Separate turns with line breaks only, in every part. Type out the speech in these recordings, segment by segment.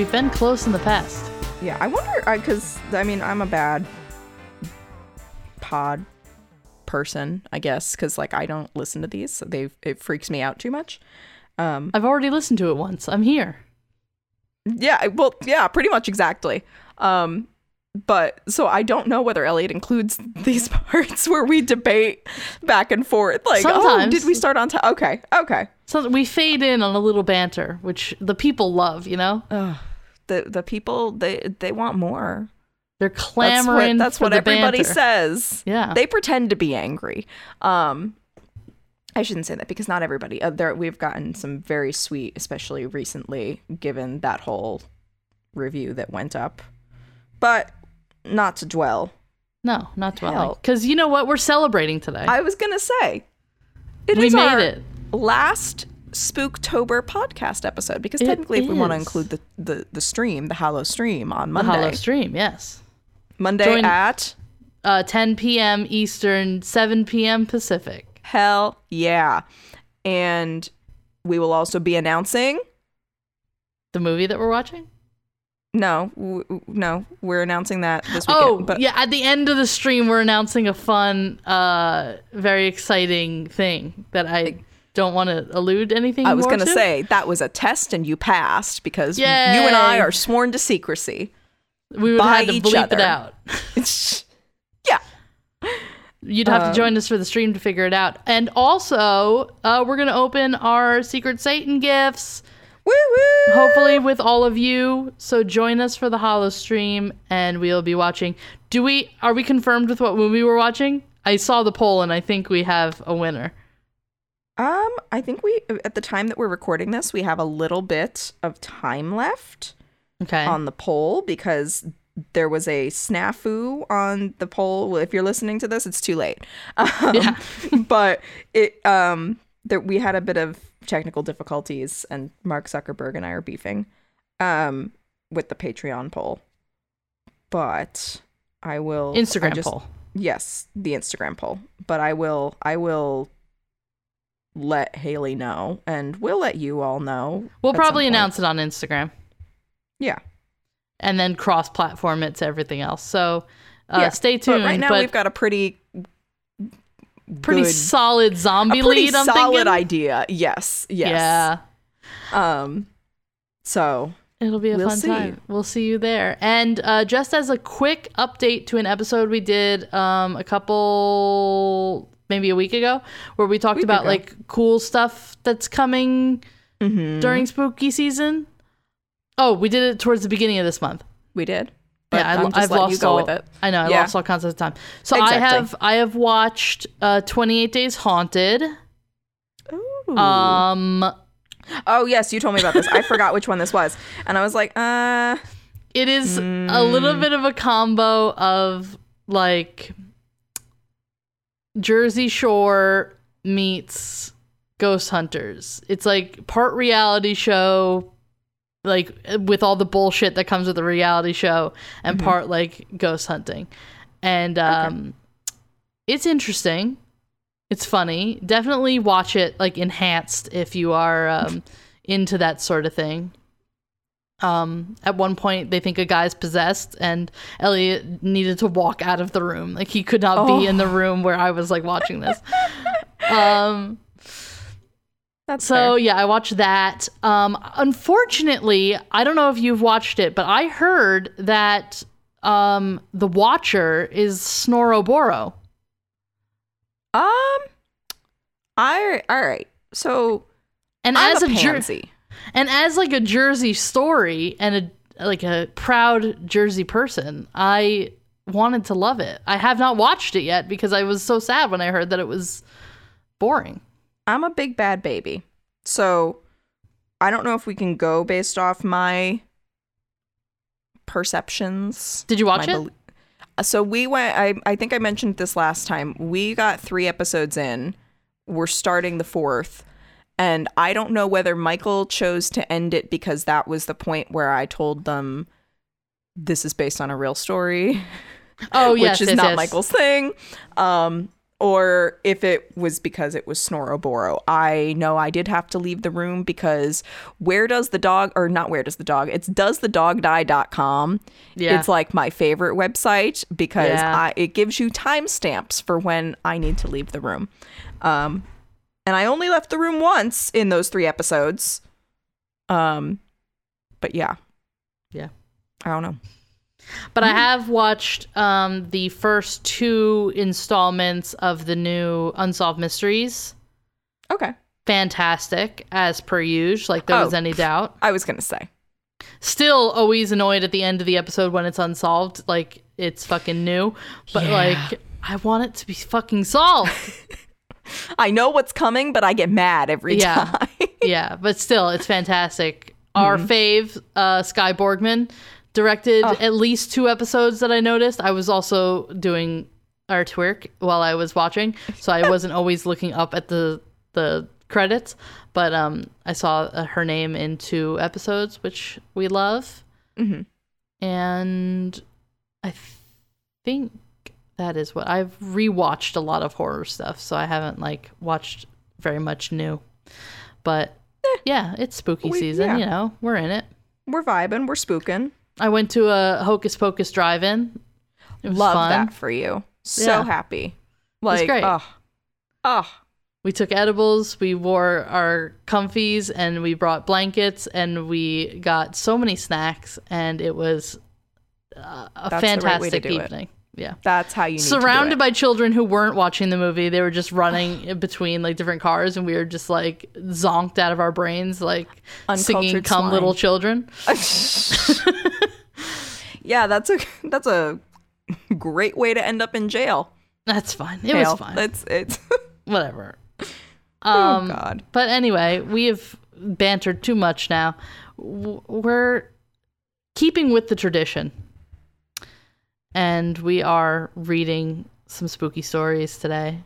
We've been close in the past.
Yeah, I wonder because I mean I'm a bad pod person, I guess, because like I don't listen to these. So they it freaks me out too much. Um,
I've already listened to it once. I'm here.
yeah, well, yeah, pretty much exactly. Um, but so I don't know whether Elliot includes these parts where we debate back and forth. Like, oh, did we start on time? Okay, okay.
So we fade in on a little banter, which the people love. You know,
The the people they they want more.
they're
That's
clamoring.
what, that's what everybody
banter.
says.
Yeah.
They pretend to be angry. Um I shouldn't say that because not everybody. Uh, there we've gotten some very sweet, especially recently given that whole review that went up. But not to dwell.
No, not dwelling.
Hell.
Because you know what? We're celebrating today.
I was going to say it
we made it.
last Spooktober podcast episode because technically if we want to include the, the the stream, the Hollow stream on Monday, The.
Hollow Stream, yes.
Monday
Join-
at
Uh, 10 p.m. Eastern, 7 p.m. Pacific.
Hell yeah. And we will also be announcing
The movie that we're watching?
no, w- w- no, we're announcing that this weekend.
Oh,
but
yeah. At the end of the stream, we're announcing a fun, uh, very exciting thing that I don't want to allude anything
I was going to say that was a test and you passed because
Yay.
you and I are sworn to secrecy.
we would have to bleep it out.
yeah.
You'd have to join us for the stream to figure it out. And also, uh, we're going to open our Secret Satan gifts,
Woo woo.
hopefully with all of you. So join us for the Hollow stream, and we'll be watching. Do we? Are we confirmed with what movie we're watching? I saw the poll, and I think we have a winner.
Um, I think we at the time that we're recording this, we have a little bit of time left
Okay.
on the poll because there was a snafu on the poll. Well, if you're listening to this, it's too late. Um,
Yeah.
but it um there we had a bit of technical difficulties and Mark Zuckerberg and I are beefing um with the Patreon poll. But I will I
Instagram
just-
poll.
Yes, the Instagram poll. But I will I will let Haley know and we'll let you all know.
We'll probably announce it on Instagram
Yeah.
and then cross-platform it to everything else. So uh,
Yeah,
stay tuned.
But right now we've got a pretty
pretty
good-
solid zombie
pretty
lead. I'm
solid
thinking.
idea. Yes. Yes.
Yeah.
Um so
It'll be a
We'll
fun
see.
time. We'll see you there. And uh, just as a quick update to an episode we did um, a couple, maybe a week ago, where we talked about
ago.
like cool stuff that's coming
mhm,
during spooky season. Oh, we did it towards the beginning of this month.
we did.
Yeah, I,
I'm just
I've lost
you go
all.
with it.
I know I
Yeah.
lost all concept of time. So I have I have watched uh, Twenty Eight Days Haunted.
Ooh.
Um,
oh yes, you told me about this. I forgot which one this was. And I was like, uh
It is a little
Mm.
bit of a combo of like Jersey Shore meets Ghost Hunters. It's like part reality show, like with all the bullshit that comes with a reality show, and
Mm-hmm.
part like ghost hunting. And um, it's interesting. It's funny. Definitely watch it like enhanced if you are um, into that sort of thing. Um, at one point, they think a guy's possessed, and Elliot needed to walk out of the room. Like he could not be in the room where I was like watching this. um,
that's
so
fair.
yeah, I watched that. Um, unfortunately, I don't know if you've watched it, but I heard that um, the Watcher is Snoroboro.
Um I all right. So
And
I'm
as
a
a, Jer-
pansy.
And as like a Jersey story and a like a proud Jersey person, I wanted to love it. I have not watched it yet because I was so sad when I heard that it was boring.
I'm a big bad baby. So I don't know if we can go based off my perceptions.
Did you watch it?
Uh, So we went I I think I mentioned this last time. We got 3 episodes in. We're starting the 4th. And I don't know whether Michael chose to end it because that was the point where I told them this is based on a real story.
Oh
which
yes,
is
yes,
not
yes.
Michael's thing. Um, or if it was because it was Snoroboro. I know I did have to leave the room because where does the dog or not where does the dog? It's doesthedogdie.com.
Yeah.
It's like my favorite website because
Yeah.
I, it gives you timestamps for when I need to leave the room. Um and I only left the room once in those 3 episodes. Um but yeah.
Yeah.
I don't know.
But I have watched um, the first two installments of the new Unsolved Mysteries.
Okay.
Fantastic, as per usual. Like there was
Oh.
any doubt.
I was going to say.
Still always annoyed at the end of the episode when it's unsolved. Like it's fucking new. But
Yeah.
like I want it to be fucking solved.
I know what's coming, but I get mad every
Yeah.
time.
yeah, but still, it's fantastic. Our
Mm-hmm.
fave, uh, Skye Borgman, directed
Oh.
at least two episodes that I noticed. I was also doing artwork while I was watching, so I wasn't always looking up at the the credits. But um, I saw uh, her name in two episodes, which we love,
Mhm.
and I think that is what I've rewatched a lot of horror stuff, so I haven't like watched very much new. But yeah, it's spooky
Eh. We-
season,
yeah.
you know. We're in it.
We're vibing, we're spooking.
I went to a Hocus Pocus drive-in. It was
Love
fun.
that for you. So
Yeah.
happy. Like,
great.
oh, oh,
We took edibles, we wore our comfies, and we brought blankets, and we got so many snacks, and it was uh, a
That's the right
fantastic
do it.
Yeah.
that's how you need
Surrounded by children who weren't watching the movie, they were just running between like different cars, and we were just like zonked out of our brains, like singing
Uncultured
"Come
swine.
Little Children."
yeah, that's a that's a great way to end up in jail.
That's fine. It
Hale.
was fine.
That's it's.
Whatever.
oh
Um,
God.
But anyway, we have bantered too much now. We're keeping with the tradition. And we are reading some spooky stories today.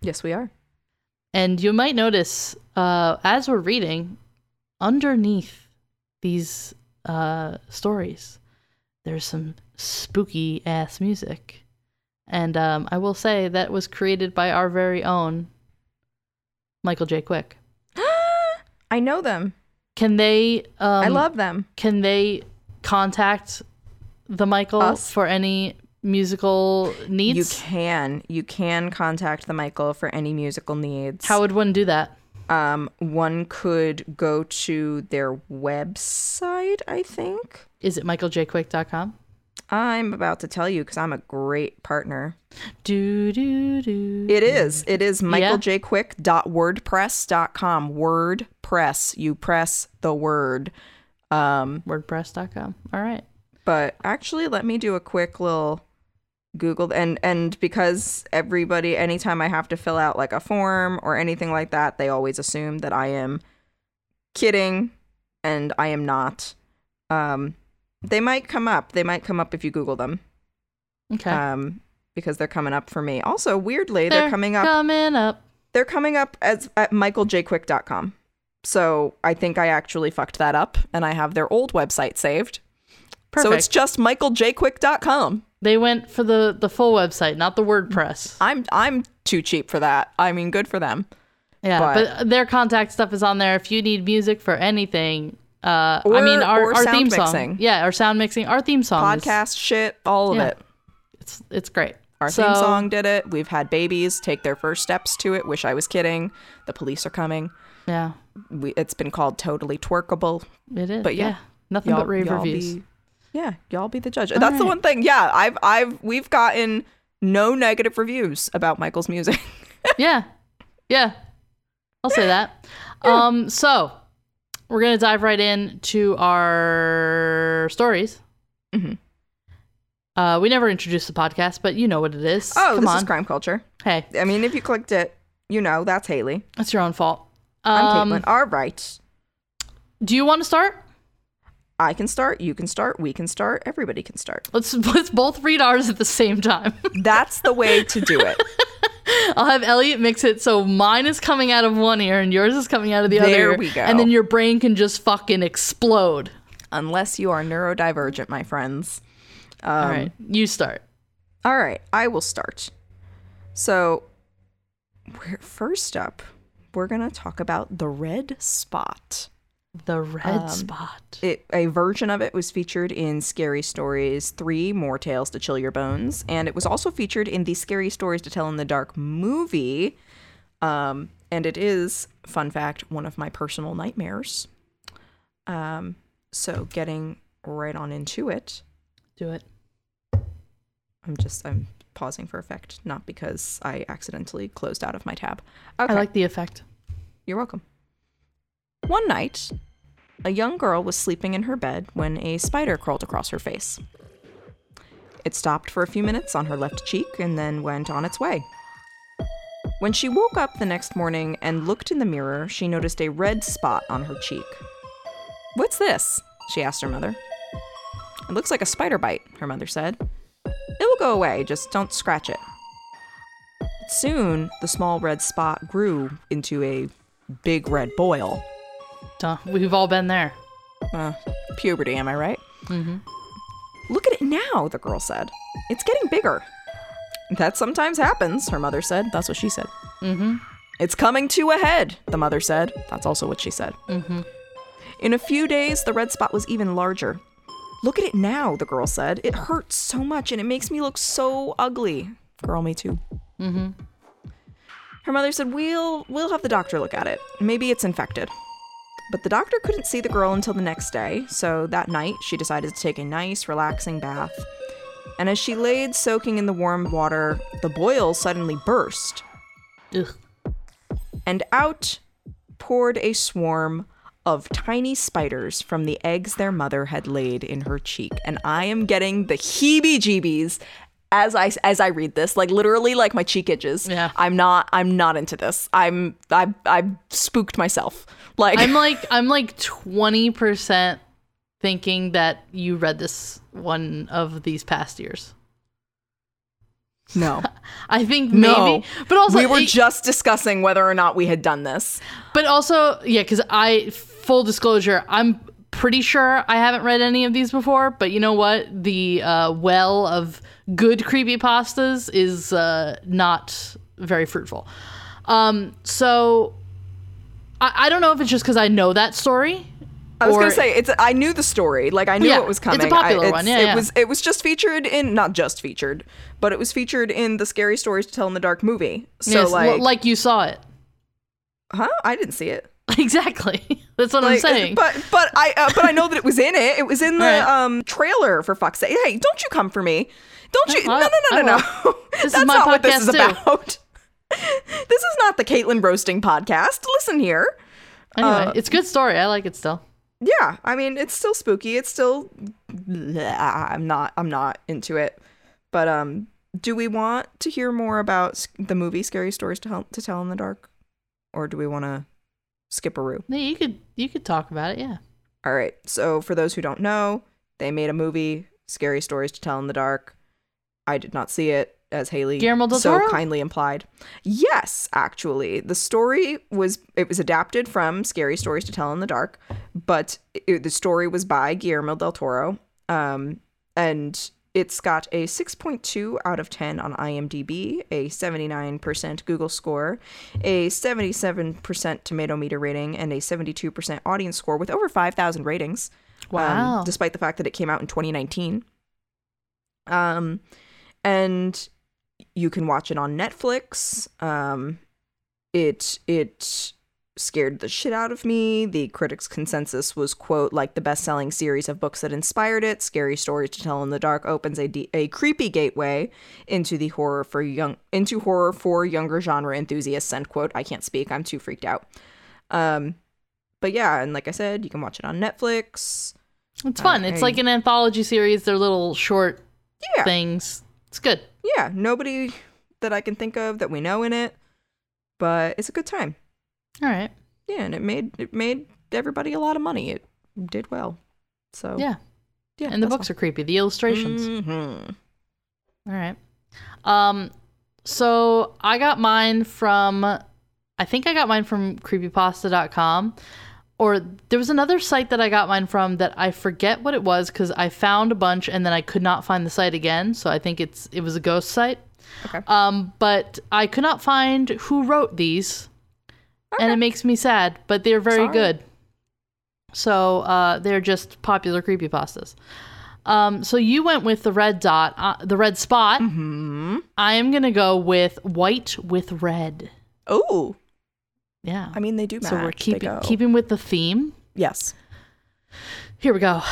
Yes, we are.
And you might notice uh, as we're reading, underneath these uh, stories, there's some spooky ass music. And um, I will say that was created by our very own Michael J. Quick.
I know them.
Can they? Um,
I love them.
Can they contact the Michael
Us?
for any musical needs?
You can you can contact the Michael for any musical needs.
How would one do that?
um one could go to their website, I think.
Is it michaeljquick.com?
I'm about to tell you because I'm a great partner.
Do do do.
It is. It is michaeljquick.wordpress.com. WordPress. You press the word. Um,
WordPress.com. All right.
But actually, let me do a quick little Google and and because everybody, anytime I have to fill out like a form or anything like that, they always assume that I am kidding, and I am not. Um, they might come up. They might come up if you Google them.
Okay.
Um, because they're coming up for me. Also, weirdly, they're,
They're
coming up.
Coming up.
they're coming up as at michaeljquick.com. So I think I actually fucked that up and I have their old website saved.
Perfect.
So it's just michaeljquick.com.
they went for the the full website, not the WordPress.
I'm I'm too cheap for that. I mean, good for them.
Yeah,
But-
but, their contact stuff is on there. If you need music for anything, uh, I mean, our,
or
our
sound
theme song,
mixing.
yeah, our sound mixing, our theme song, is-
Podcast shit, all of
Yeah.
it.
it's it's great.
Our
So-
theme song did it. We've had babies take their first steps to it. Wish I was kidding. The police are coming.
Yeah,
We, it's been called totally twerkable.
it is.
But yeah,
yeah, nothing but rave reviews.
Be, yeah, y'all be the judge. That's the one thing. Yeah, I've I've we've gotten no negative reviews about Michael's music.
yeah, yeah, I'll say that. Um, so we're gonna dive right into our stories.
Mhm.
Uh, we never introduced the podcast, but you know what it is.
Oh,
Come
this
on.
is crime culture.
hey,
I mean, if you clicked it, you know that's Haley.
it's your own fault.
I'm
Um,
Caitlin. All right.
do you want to start?
I can start. You can start. We can start. Everybody can start.
Let's let's both read ours at the same time.
That's the way to do it.
I'll have Elliot mix it so mine is coming out of one ear and yours is coming out of the other
There we go.
And then your brain can just fucking explode.
Unless you are neurodivergent, my friends. Um,
All right, you start.
All right, I will start. So, we're, first up, we're going to talk about the red spot.
The red spot.
It, a version of it was featured in Scary Stories 3 More Tales to Chill Your Bones, and it was also featured in the Scary Stories to Tell in the Dark movie. Um, and it is, fun fact, one of my personal nightmares. Um, so, getting right on into it,
Do it.
I'm just I'm pausing for effect, not because I accidentally closed out of my tab. Okay.
I like the effect.
You're welcome. One night, a young girl was sleeping in her bed when a spider crawled across her face. It stopped for a few minutes on her left cheek and then went on its way. When she woke up the next morning and looked in the mirror, she noticed a red spot on her cheek. What's this? she asked her mother. It looks like a spider bite, her mother said. It will go away, just don't scratch it. Soon, the small red spot grew into a big red boil.
Duh, We've all been there.
Uh, puberty, am I right? Mm-hmm. Look at it now, the girl said. It's getting bigger. That sometimes happens, her mother said. That's what she said.
Mm-hmm.
It's coming to a head, the mother said. That's also what she said.
Mm-hmm.
In a few days, the red spot was even larger. Look at it now, the girl said. It hurts so much and it makes me look so ugly. Girl, me too.
Mm-hmm.
Her mother said, "We'll we'll have the doctor look at it. Maybe it's infected." But the doctor couldn't see the girl until the next day, so that night she decided to take a nice, relaxing bath. And as she laid soaking in the warm water, the boil suddenly burst,
Ugh.
and out poured a swarm of tiny spiders from the eggs their mother had laid in her cheek. And I am getting the heebie-jeebies as I as I read this, like literally, like my cheek itches.
Yeah.
I'm not. I'm not into this. I'm. I. I spooked myself. Like
I'm like I'm like twenty percent thinking that you read this one of these past years.
no.
I think
No.
maybe, but also
we were
it-
just discussing whether or not we had done this.
But also, yeah, because I, full disclosure, I'm pretty sure I haven't read any of these before. But you know what? The uh, well of good creepy pastas is uh, not very fruitful. Um, so I, I don't know if it's just because I know that story.
I was
or-
gonna say it's. I knew the story. Like I knew
Yeah,
it was
it's a
coming.
popular
I,
one, yeah,
it
yeah.
was. It was just featured in not just featured, but it was featured in the Scary Stories to Tell in the Dark movie. So
Yes,
like,
like you saw it.
huh? I didn't see it.
exactly. That's what I'm saying.
But but I uh, but I know that it was in it. It was in the
Right.
um trailer for fuck's sake. Hey, don't you come for me. Don't you? No, no, no, no, no.
This is
That's
my
not what this is
podcast, too.
about. this is not the Caitlin roasting podcast. Listen here.
anyway,
uh,
it's a good story. I like it still.
Yeah, I mean, it's still spooky. It's still Blah, I'm not I'm not into it. But um do we want to hear more about the movie Scary Stories to, Hel- to Tell in the Dark or do we want to skip a roo?
Yeah, you could you could talk about it. Yeah.
All right. So for those who don't know, they made a movie Scary Stories to Tell in the Dark. I did not see it as Haley
Guillermo del
so
Toro?
kindly implied. Yes, actually. The story was it was adapted from Scary Stories to Tell in the Dark, but it, the story was by Guillermo del Toro. Um and it's got a 6.2 out of 10 on IMDb, a 79% Google score, a 77% tomato meter rating, and a 72% audience score with over 5,000 ratings. um,
Wow.
despite the fact that it came out in 2019. Um, and you can watch it on Netflix. Um, it it scared the shit out of me. The critics' consensus was quote like the best-selling series of books that inspired it. Scary stories to tell in the dark opens a de- a creepy gateway into the horror for young into horror for younger genre enthusiasts. End quote. I can't speak. I'm too freaked out. Um, but yeah, and like I said, you can watch it on Netflix.
It's fun.
Uh,
it's like an anthology series. They're little short
Yeah,
things. It's good.
yeah. Nobody that I can think of that we know in it, but it's a good time.
All right.
Yeah, and it made it made everybody a lot of money. It did well. So
Yeah.
yeah.
And the books are creepy. The illustrations.
hmm
All right. Um so I got mine from I think I got mine from creepypasta.com or there was another site that I got mine from that I forget what it was cuz I found a bunch and then I could not find the site again, so I think it's it was a ghost site.
Okay.
Um, but I could not find who wrote these, and it makes me sad. But they're very
Sorry.
good. So uh, they're just popular creepypastas. Um, so you went with the red dot, uh, the red spot.
Hmm.
I am gonna go with white with red.
Oh,
Yeah.
I mean they do match.
so we're keeping keeping with the theme.
Yes.
Here we go.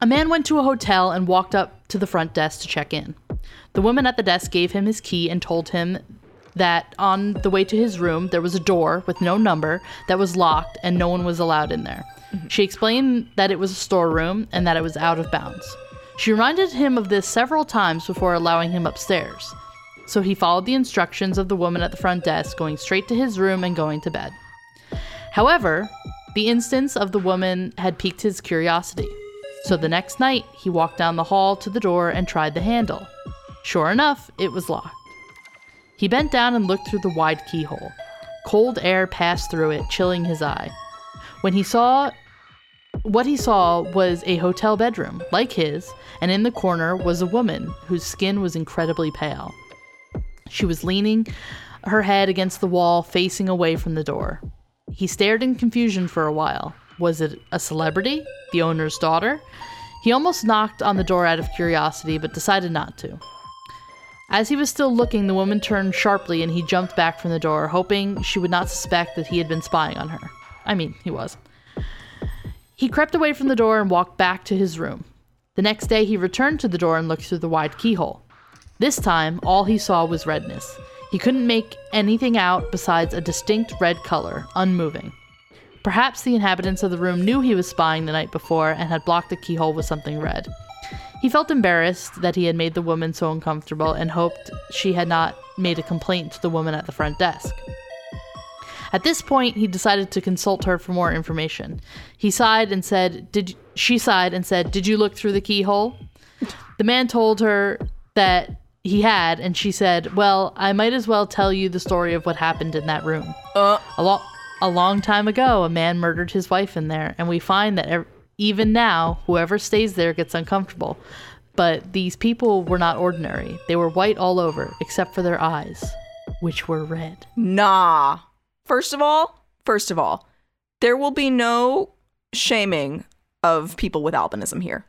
A man went to a hotel and walked up to the front desk to check in. The woman at the desk gave him his key and told him that on the way to his room there was a door with no number that was locked and no one was allowed in there. Mm-hmm. She explained that it was a storeroom and that it was out of bounds. She reminded him of this several times before allowing him upstairs. So he followed the instructions of the woman at the front desk, going straight to his room and going to bed. However, the instance of the woman had piqued his curiosity. So the next night, he walked down the hall to the door and tried the handle. Sure enough, it was locked. He bent down and looked through the wide keyhole. Cold air passed through it, chilling his eye. When he saw what he saw was a hotel bedroom, like his, and in the corner was a woman whose skin was incredibly pale. She was leaning her head against the wall, facing away from the door. He stared in confusion for a while. Was it a celebrity? The owner's daughter? He almost knocked on the door out of curiosity, but decided not to. As he was still looking, the woman turned sharply and he jumped back from the door, hoping she would not suspect that he had been spying on her. I mean, he was. He crept away from the door and walked back to his room. The next day, he returned to the door and looked through the wide keyhole. This time, all he saw was redness. He couldn't make anything out besides a distinct red color, unmoving. Perhaps the inhabitants of the room knew he was spying the night before and had blocked the keyhole with something red. He felt embarrassed that he had made the woman so uncomfortable and hoped she had not made a complaint to the woman at the front desk. At this point, he decided to consult her for more information. He sighed and said, "Did she sighed and said, "Did you look through the keyhole?" The man told her that he had, and she said, "Well, I might as well tell you the story of what happened in that room.
Uh,
A lo- a long time ago, a man murdered his wife in there, and we find that ev- even now, whoever stays there gets uncomfortable. But these people were not ordinary. They were white all over, except for their eyes, which were red.
nah. First of all, first of all, there will be no shaming of people with albinism here.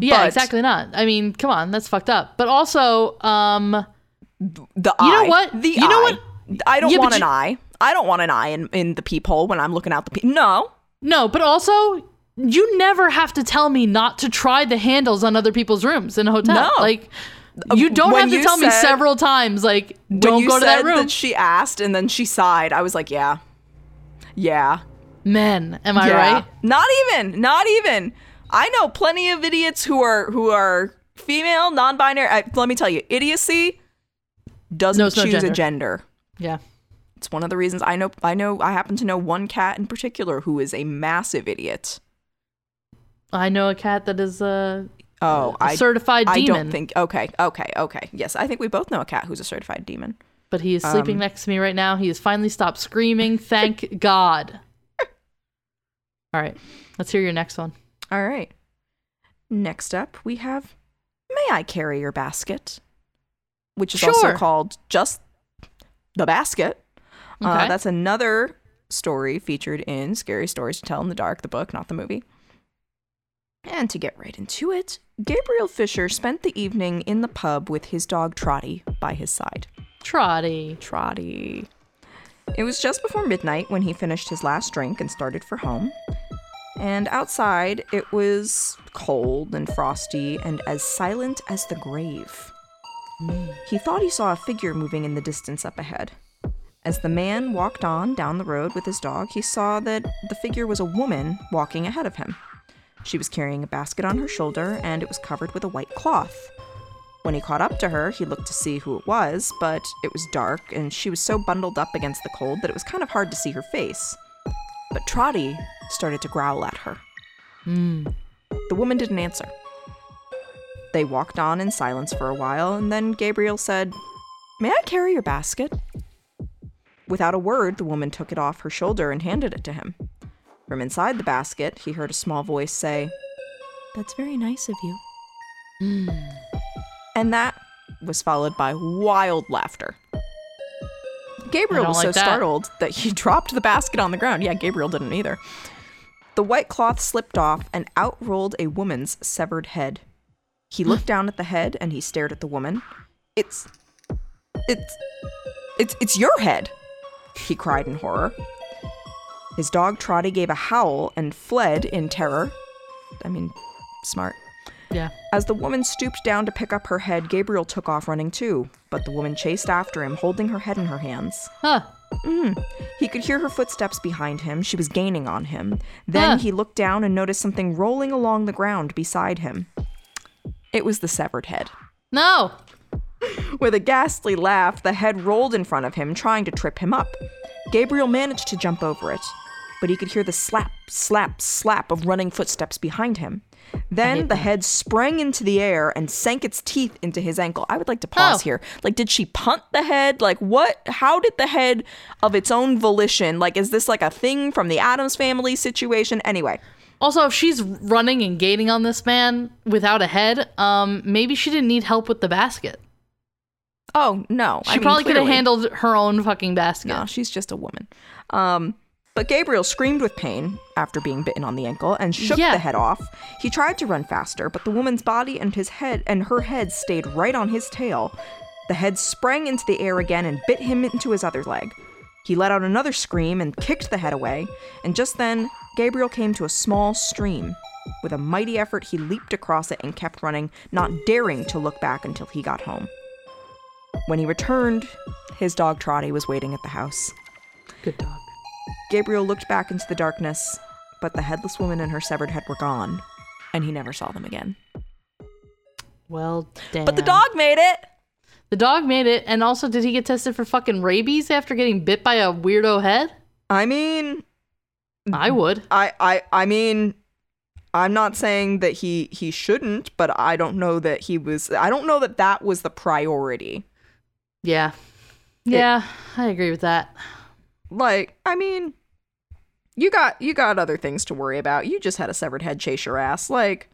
Yeah,
But-
exactly not. I mean, come on, that's fucked up. But also, um,
The
You know what?
The
You know
eye. I don't
Yeah,
want an
you-
eye. I don't want an eye in, in the peephole when I'm looking out the peep. No.
no, but also, you never have to tell me not to try the handles on other people's rooms in a hotel.
No.
Like, uh, you don't
when
have to tell me several times, like, don't
you
go to that
said
room.
she asked and then she sighed, I was like, yeah. Yeah.
Men, am I
yeah.
right?
Not even. Not even. I know plenty of idiots who are who are female, non-binary. I, let me tell you, idiocy doesn't
no
choose a
gender.
gender.
Yeah.
It's one of the reasons I know I know I happen to know one cat in particular who is a massive idiot.
I know a cat that is a,
Oh,
a
I
certified
I
demon,
don't think okay, okay, okay. Yes, I think we both know a cat who's a certified demon.
but he is sleeping
um,
next to me right now. He has finally stopped screaming. Thank God. All right, let's hear your next one.
All right. Next up, we have May I Carry Your Basket? Which is also called just The Basket. Uh,
Okay.
that's another story featured in Scary Stories to Tell in the Dark, the book, not the movie. And to get right into it, Gabriel Fisher spent the evening in the pub with his dog Trotty by his side.
Trotty.
Trotty. It was just before midnight when he finished his last drink and started for home. And outside, it was cold and frosty and as silent as the grave. He thought he saw a figure moving in the distance up ahead. As the man walked on down the road with his dog, he saw that the figure was a woman walking ahead of him. She was carrying a basket on her shoulder and it was covered with a white cloth. When he caught up to her, he looked to see who it was, but it was dark and she was so bundled up against the cold that it was kind of hard to see her face. But Trotty started to growl at her.
Mm.
The woman didn't answer. They walked on in silence for a while, and then Gabriel said, May I carry your basket? Without a word, the woman took it off her shoulder and handed it to him. From inside the basket, he heard a small voice say, That's very nice of you.
Mm.
And that was followed by wild laughter. Gabriel was
like
so
that.
startled that he dropped the basket on the ground. Yeah, Gabriel didn't either. The white cloth slipped off and out rolled a woman's severed head. He looked down at the head and he stared at the woman. It's it's it's it's your head. He cried in horror. His dog Trotty gave a howl and fled in terror. I mean, smart.
Yeah.
As the woman stooped down to pick up her head, Gabriel took off running too, but the woman chased after him, holding her head in her hands.
Huh. Mm-hmm.
He could hear her footsteps behind him. She was gaining on him. Then
Huh.
he looked down and noticed something rolling along the ground beside him. It was the severed head.
No.
With a ghastly laugh, the head rolled in front of him, trying to trip him up. Gabriel managed to jump over it, but he could hear the slap, slap, slap of running footsteps behind him. Then the head sprang into the air and sank its teeth into his ankle. I would like to pause
Oh.
here. Like, did she punt the head? Like, what? How did the head, of its own volition, like, is this like a thing from the Addams family situation? Anyway,
Also, if she's running and gaining on this man without a head, um, maybe she didn't need help with the basket.
oh no,
She probably could have handled her own fucking basket.
No, she's just a woman. Um, but Gabriel screamed with pain after being bitten on the ankle and shook
Yeah.
the head off. He tried to run faster, but the woman's body and his head and her head stayed right on his tail. The head sprang into the air again and bit him into his other leg. He let out another scream and kicked the head away, and just then, Gabriel came to a small stream. With a mighty effort, he leaped across it and kept running, not daring to look back until he got home. When he returned, his dog Trotty was waiting at the house.
Good dog.
Gabriel looked back into the darkness, but the headless woman and her severed head were gone, and he never saw them again.
Well, damn.
But the dog made it!
The dog made it, and also, did he get tested for fucking rabies after getting bit by a weirdo head?
I mean,
I would.
I, I, I mean, I'm not saying that he he shouldn't, but I don't know that he was. I don't know that that was the priority.
Yeah. Yeah, I agree with that.
Like, I mean, you got you got other things to worry about. You just had a severed head chase your ass. Like,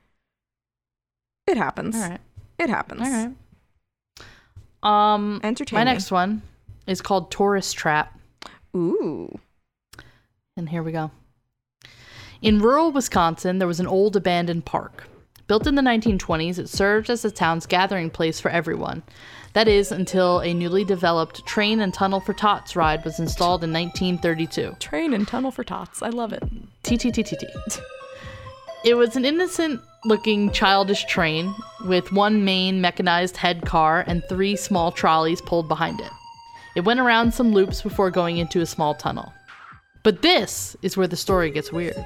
it happens.
All right.
It happens.
All right. Um,
Entertain
my next one is called Tourist Trap.
Ooh.
And here we go. In rural Wisconsin, there was an old abandoned park. Built in the 1920s, it served as the town's gathering place for everyone. That is, until a newly developed train and tunnel for tots ride was installed in 1932.
Train and tunnel for tots. I love it.
TTTTT. It was an innocent looking childish train with one main mechanized head car and three small trolleys pulled behind it. It went around some loops before going into a small tunnel. But this is where the story gets weird.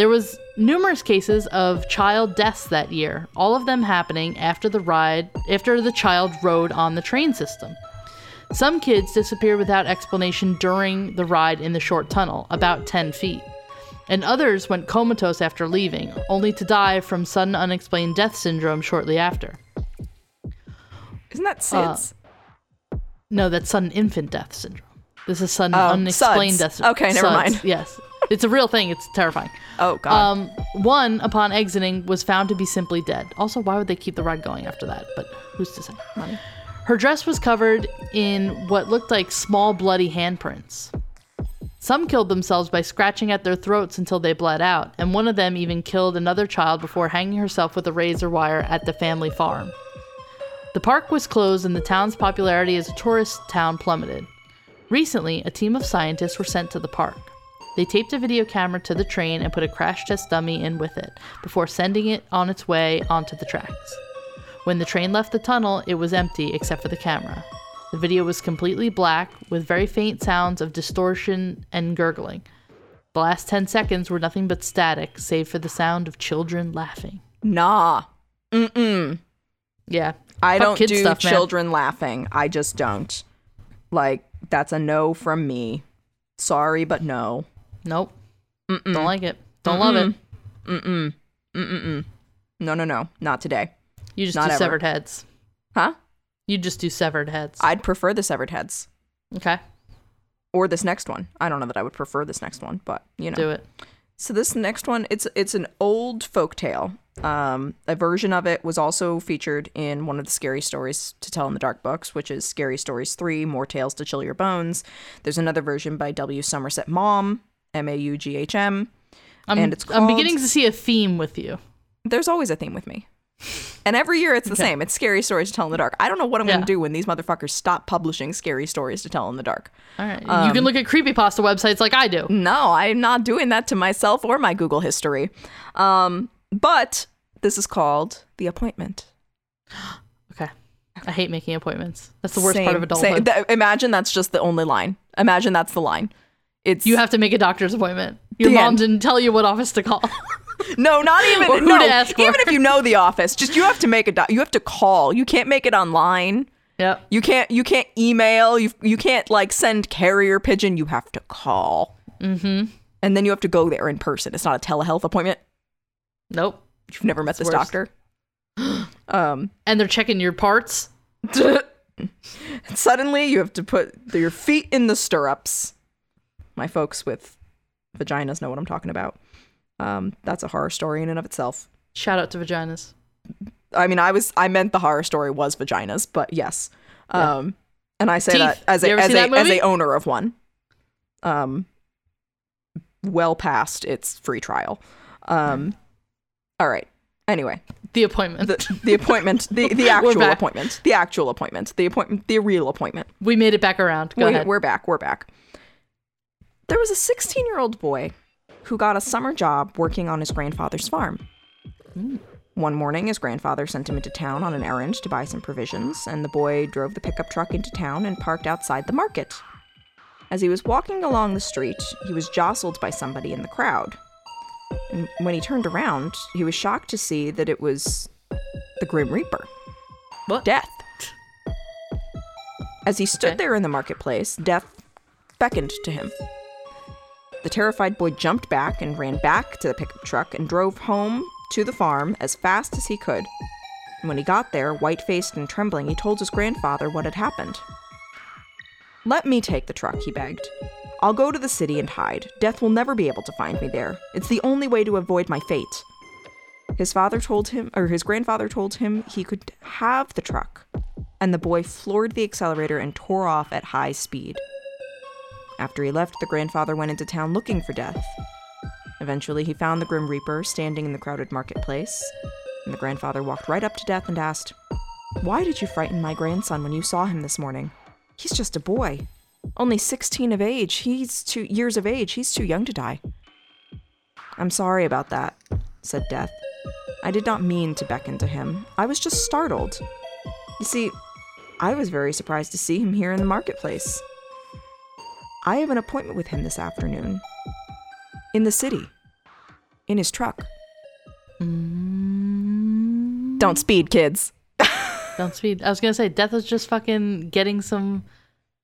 There was numerous cases of child deaths that year, all of them happening after the ride after the child rode on the train system. Some kids disappeared without explanation during the ride in the short tunnel, about 10 feet. And others went comatose after leaving, only to die from sudden unexplained death syndrome shortly after.
Isn't that
Uh,
SIDS?
No, that's sudden infant death syndrome. This is sudden
Oh,
unexplained
SUDS.
death syndrome.
Okay, never mind.
Yes. It's a real thing. It's terrifying.
oh God.
Um, one, upon exiting, was found to be simply dead. Also, why would they keep the ride going after that? But who's to say?
Money.
Her dress was covered in what looked like small bloody handprints. Some killed themselves by scratching at their throats until they bled out, and one of them even killed another child before hanging herself with a razor wire at the family farm. The park was closed and the town's popularity as a tourist town plummeted. Recently, a team of scientists were sent to the park. They taped a video camera to the train and put a crash test dummy in with it before sending it on its way onto the tracks. When the train left the tunnel, it was empty except for the camera. The video was completely black with very faint sounds of distortion and gurgling. The last 10 seconds were nothing but static, save for the sound of children laughing.
nah. Mm-mm.
Yeah.
I
Fuck
don't do
stuff, man.
children laughing. I just don't. Like, that's a no from me. Sorry, but no.
Nope. mm Don't like it. Don't love it.
Mm-mm. Mm-mm. No, no, no. Not today.
You just
Not
do
ever.
severed heads.
Huh?
You just do severed heads.
I'd prefer the severed heads.
okay.
Or this next one. I don't know that I would prefer this next one, but you know.
Do it.
So this next one, it's it's an old folk tale Um, a version of it was also featured in one of the Scary Stories to Tell in the Dark books, which is Scary Stories 3 More Tales to Chill Your Bones. There's another version by W. Somerset Maugham, M A U G H M. And it's
I'm beginning to see a theme with you.
There's always a theme with me. And every year it's the same. It's Scary Stories to Tell in the Dark. I don't know what I'm going to do when these motherfuckers stop publishing Scary Stories to Tell in the Dark.
All right.
Um,
you can look at creepypasta websites like I do.
No, I'm not doing that to myself or my Google history. Um, but this is called The Appointment.
Okay. I hate making appointments. That's the worst part of
Same-
adulthood.
same- th- imagine that's just the only line. Imagine that's the line. It's
you have to make a doctor's appointment. Your mom
end.
didn't tell you what office to call.
no, not even no.
to ask for.
even if you know the office, just you have to make a you have to call. You can't make it online.
yep.
You can't you can't email. You you can't like send carrier pigeon. You have to call. Mm-hmm. And then you have to go there in person. It's not a telehealth appointment.
Nope.
You've never met
It's
this
worse.
doctor. um.
And they're checking your parts.
Suddenly, you have to put your feet in the stirrups. My folks with vaginas know what I'm talking about. Um, that's a horror story in and of itself.
Shout out to vaginas.
I mean, I was I meant the horror story was vaginas, but yes.
Yeah.
Um, and I say
Teeth.
that as a as a as a owner of one. Um, well past its free trial. Um, all right. Anyway,
The appointment.
the the appointment, the the actual appointment, the actual appointment, the appointment, the real appointment.
we made it back around. Go
we,
ahead.
We're back. We're back. There was a 16 year old boy who got a summer job working on his grandfather's farm. One morning, his grandfather sent him into town on an errand to buy some provisions, and the boy drove the pickup truck into town and parked outside the market. As he was walking along the street, he was jostled by somebody in the crowd. And when he turned around, he was shocked to see that it was the Grim Reaper.
What?
Death. As he stood
Okay.
there in the marketplace, Death beckoned to him. The terrified boy jumped back and ran back to the pickup truck and drove home to the farm as fast as he could. And when he got there, white faced and trembling, he told his grandfather what had happened. Let me take the truck, he begged. I'll go to the city and hide. Death will never be able to find me there. It's the only way to avoid my fate. His father told him, or his grandfather told him he could have the truck, and the boy floored the accelerator and tore off at high speed. After he left, the grandfather went into town looking for Death. Eventually, he found the Grim Reaper standing in the crowded marketplace, and the grandfather walked right up to Death and asked, Why did you frighten my grandson when you saw him this morning? He's just a boy. Only 16 of age. He's two years of age. He's too young to die. I'm sorry about that, said Death. I did not mean to beckon to him. I was just startled. You see, I was very surprised to see him here in the marketplace. I have an appointment with him this afternoon. In the city. In his truck. Don't speed, kids.
Don't speed. I was gonna say Death is just fucking getting some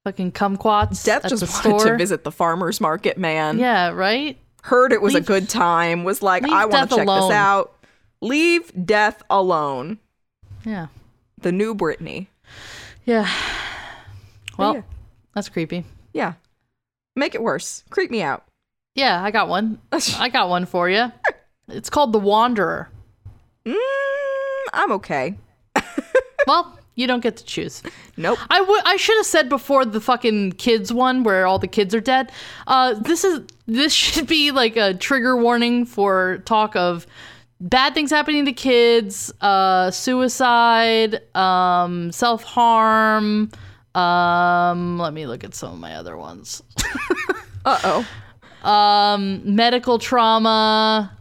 fucking kumquats
Death
at
just wanted
store.
to visit the farmer's market, man.
Yeah, right.
Heard it was
Leave-
a good time, was like, I want to check
alone.
this out. Leave death alone.
Yeah.
The new Britney.
Yeah. Well,
yeah.
that's creepy.
Yeah. Make it worse. Creep me out.
Yeah, I got one. I got one for you. It's called The Wanderer.
Mm, I'm okay.
Well, you don't get to choose.
Nope.
I would. I should have said before the fucking kids one where all the kids are dead. Uh, this is this should be like a trigger warning for talk of bad things happening to kids, uh, suicide, um, self harm. Um, let me look at some of my other ones.
Uh oh.
um, medical trauma.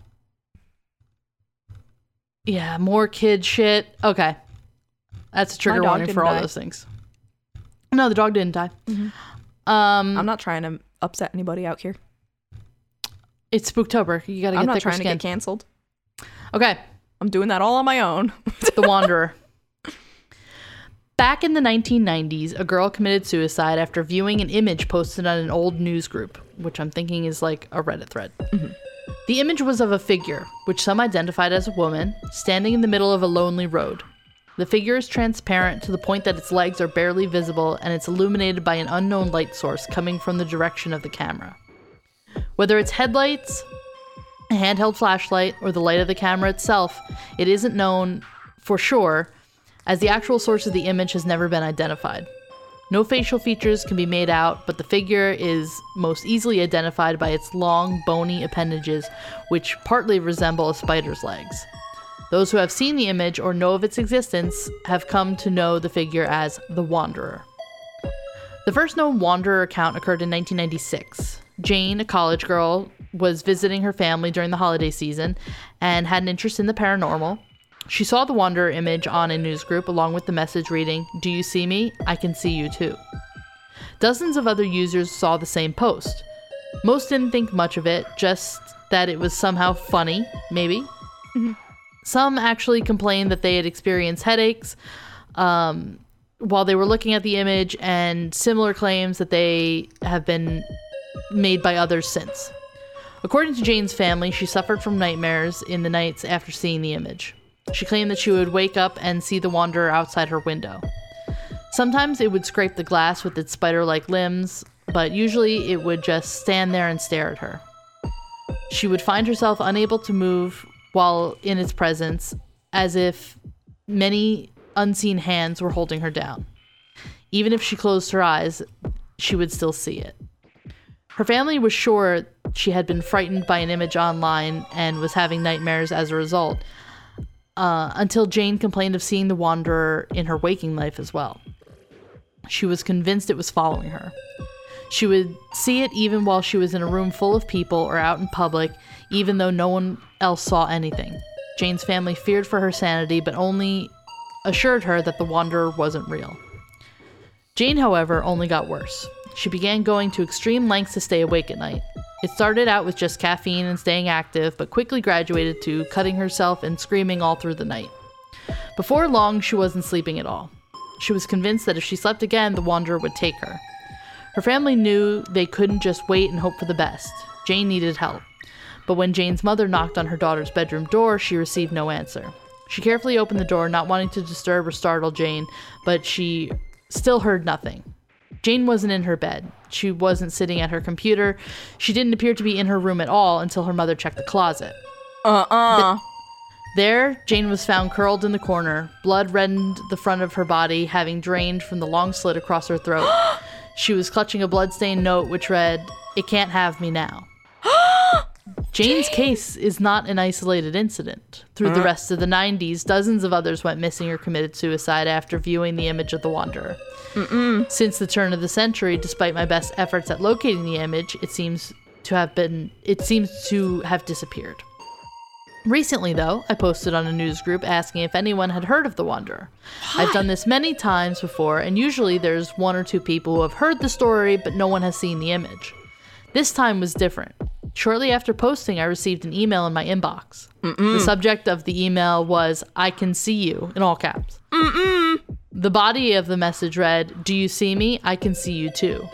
Yeah, more kid shit. Okay. That's a trigger warning for all
die.
those things. No, the dog didn't die. Um,
I'm not trying to upset anybody out here.
it's Spooktober. You gotta Get
I'm
not
trying to get canceled.
okay,
I'm doing that all on my own.
The Wanderer. Back in the 1990s, a girl committed suicide after viewing an image posted on an old news group, which I'm thinking is like a Reddit thread. Mm-hmm. The image was of a figure, which some identified as a woman, standing in the middle of a lonely road. The figure is transparent to the point that its legs are barely visible and it's illuminated by an unknown light source coming from the direction of the camera. Whether it's headlights, a handheld flashlight, or the light of the camera itself, it isn't known for sure, as the actual source of the image has never been identified. No facial features can be made out, but the figure is most easily identified by its long, bony appendages, which partly resemble a spider's legs. Those who have seen the image or know of its existence have come to know the figure as the Wanderer. The first known Wanderer account occurred in 1996. Jane, a college girl, was visiting her family during the holiday season and had an interest in the paranormal. She saw the Wanderer image on a news group along with the message reading, Do you see me? I can see you too. Dozens of other users saw the same post. Most didn't think much of it, just that it was somehow funny, maybe. Some actually complained that they had experienced headaches um, while they were looking at the image, and similar claims that they have been made by others since. According to Jane's family, she suffered from nightmares in the nights after seeing the image. She claimed that she would wake up and see the Wanderer outside her window. Sometimes it would scrape the glass with its spider like limbs, but usually it would just stand there and stare at her. She would find herself unable to move while in its presence, as if many unseen hands were holding her down. Even if she closed her eyes, she would still see it. Her family was sure she had been frightened by an image online and was having nightmares as a result, uh, until Jane complained of seeing the Wanderer in her waking life as well. She was convinced it was following her. She would see it even while she was in a room full of people or out in public, even though no one else saw anything. Jane's family feared for her sanity, but only assured her that the Wanderer wasn't real. Jane, however, only got worse. She began going to extreme lengths to stay awake at night. It started out with just caffeine and staying active, but quickly graduated to cutting herself and screaming all through the night. Before long, she wasn't sleeping at all. She was convinced that if she slept again, the Wanderer would take her. Her family knew they couldn't just wait and hope for the best. Jane needed help. But when Jane's mother knocked on her daughter's bedroom door, she received no answer. She carefully opened the door, not wanting to disturb or startle Jane, but she still heard nothing. Jane wasn't in her bed. She wasn't sitting at her computer. She didn't appear to be in her room at all until her mother checked the closet.
Uh uh
There, Jane was found curled in the corner. Blood reddened the front of her body, having drained from the long slit across her throat. she was clutching a bloodstained note which read, It can't have me now. Jane's case is not an isolated incident. Through the uh-huh. rest of the 90s, dozens of others went missing or committed suicide after viewing the image of the Wanderer. Since the turn of the century, despite my best efforts at locating the image, it seems to have been it seems to have disappeared. Recently, though, I posted on a news group asking if anyone had heard of the Wanderer. I've done this many times before, and usually there's one or two people who have heard the story, but no one has seen the image. This time was different. Shortly after posting, I received an email in my inbox. The subject of the email was, I can see you, in all caps. The body of the message read, Do you see me? I can see you too.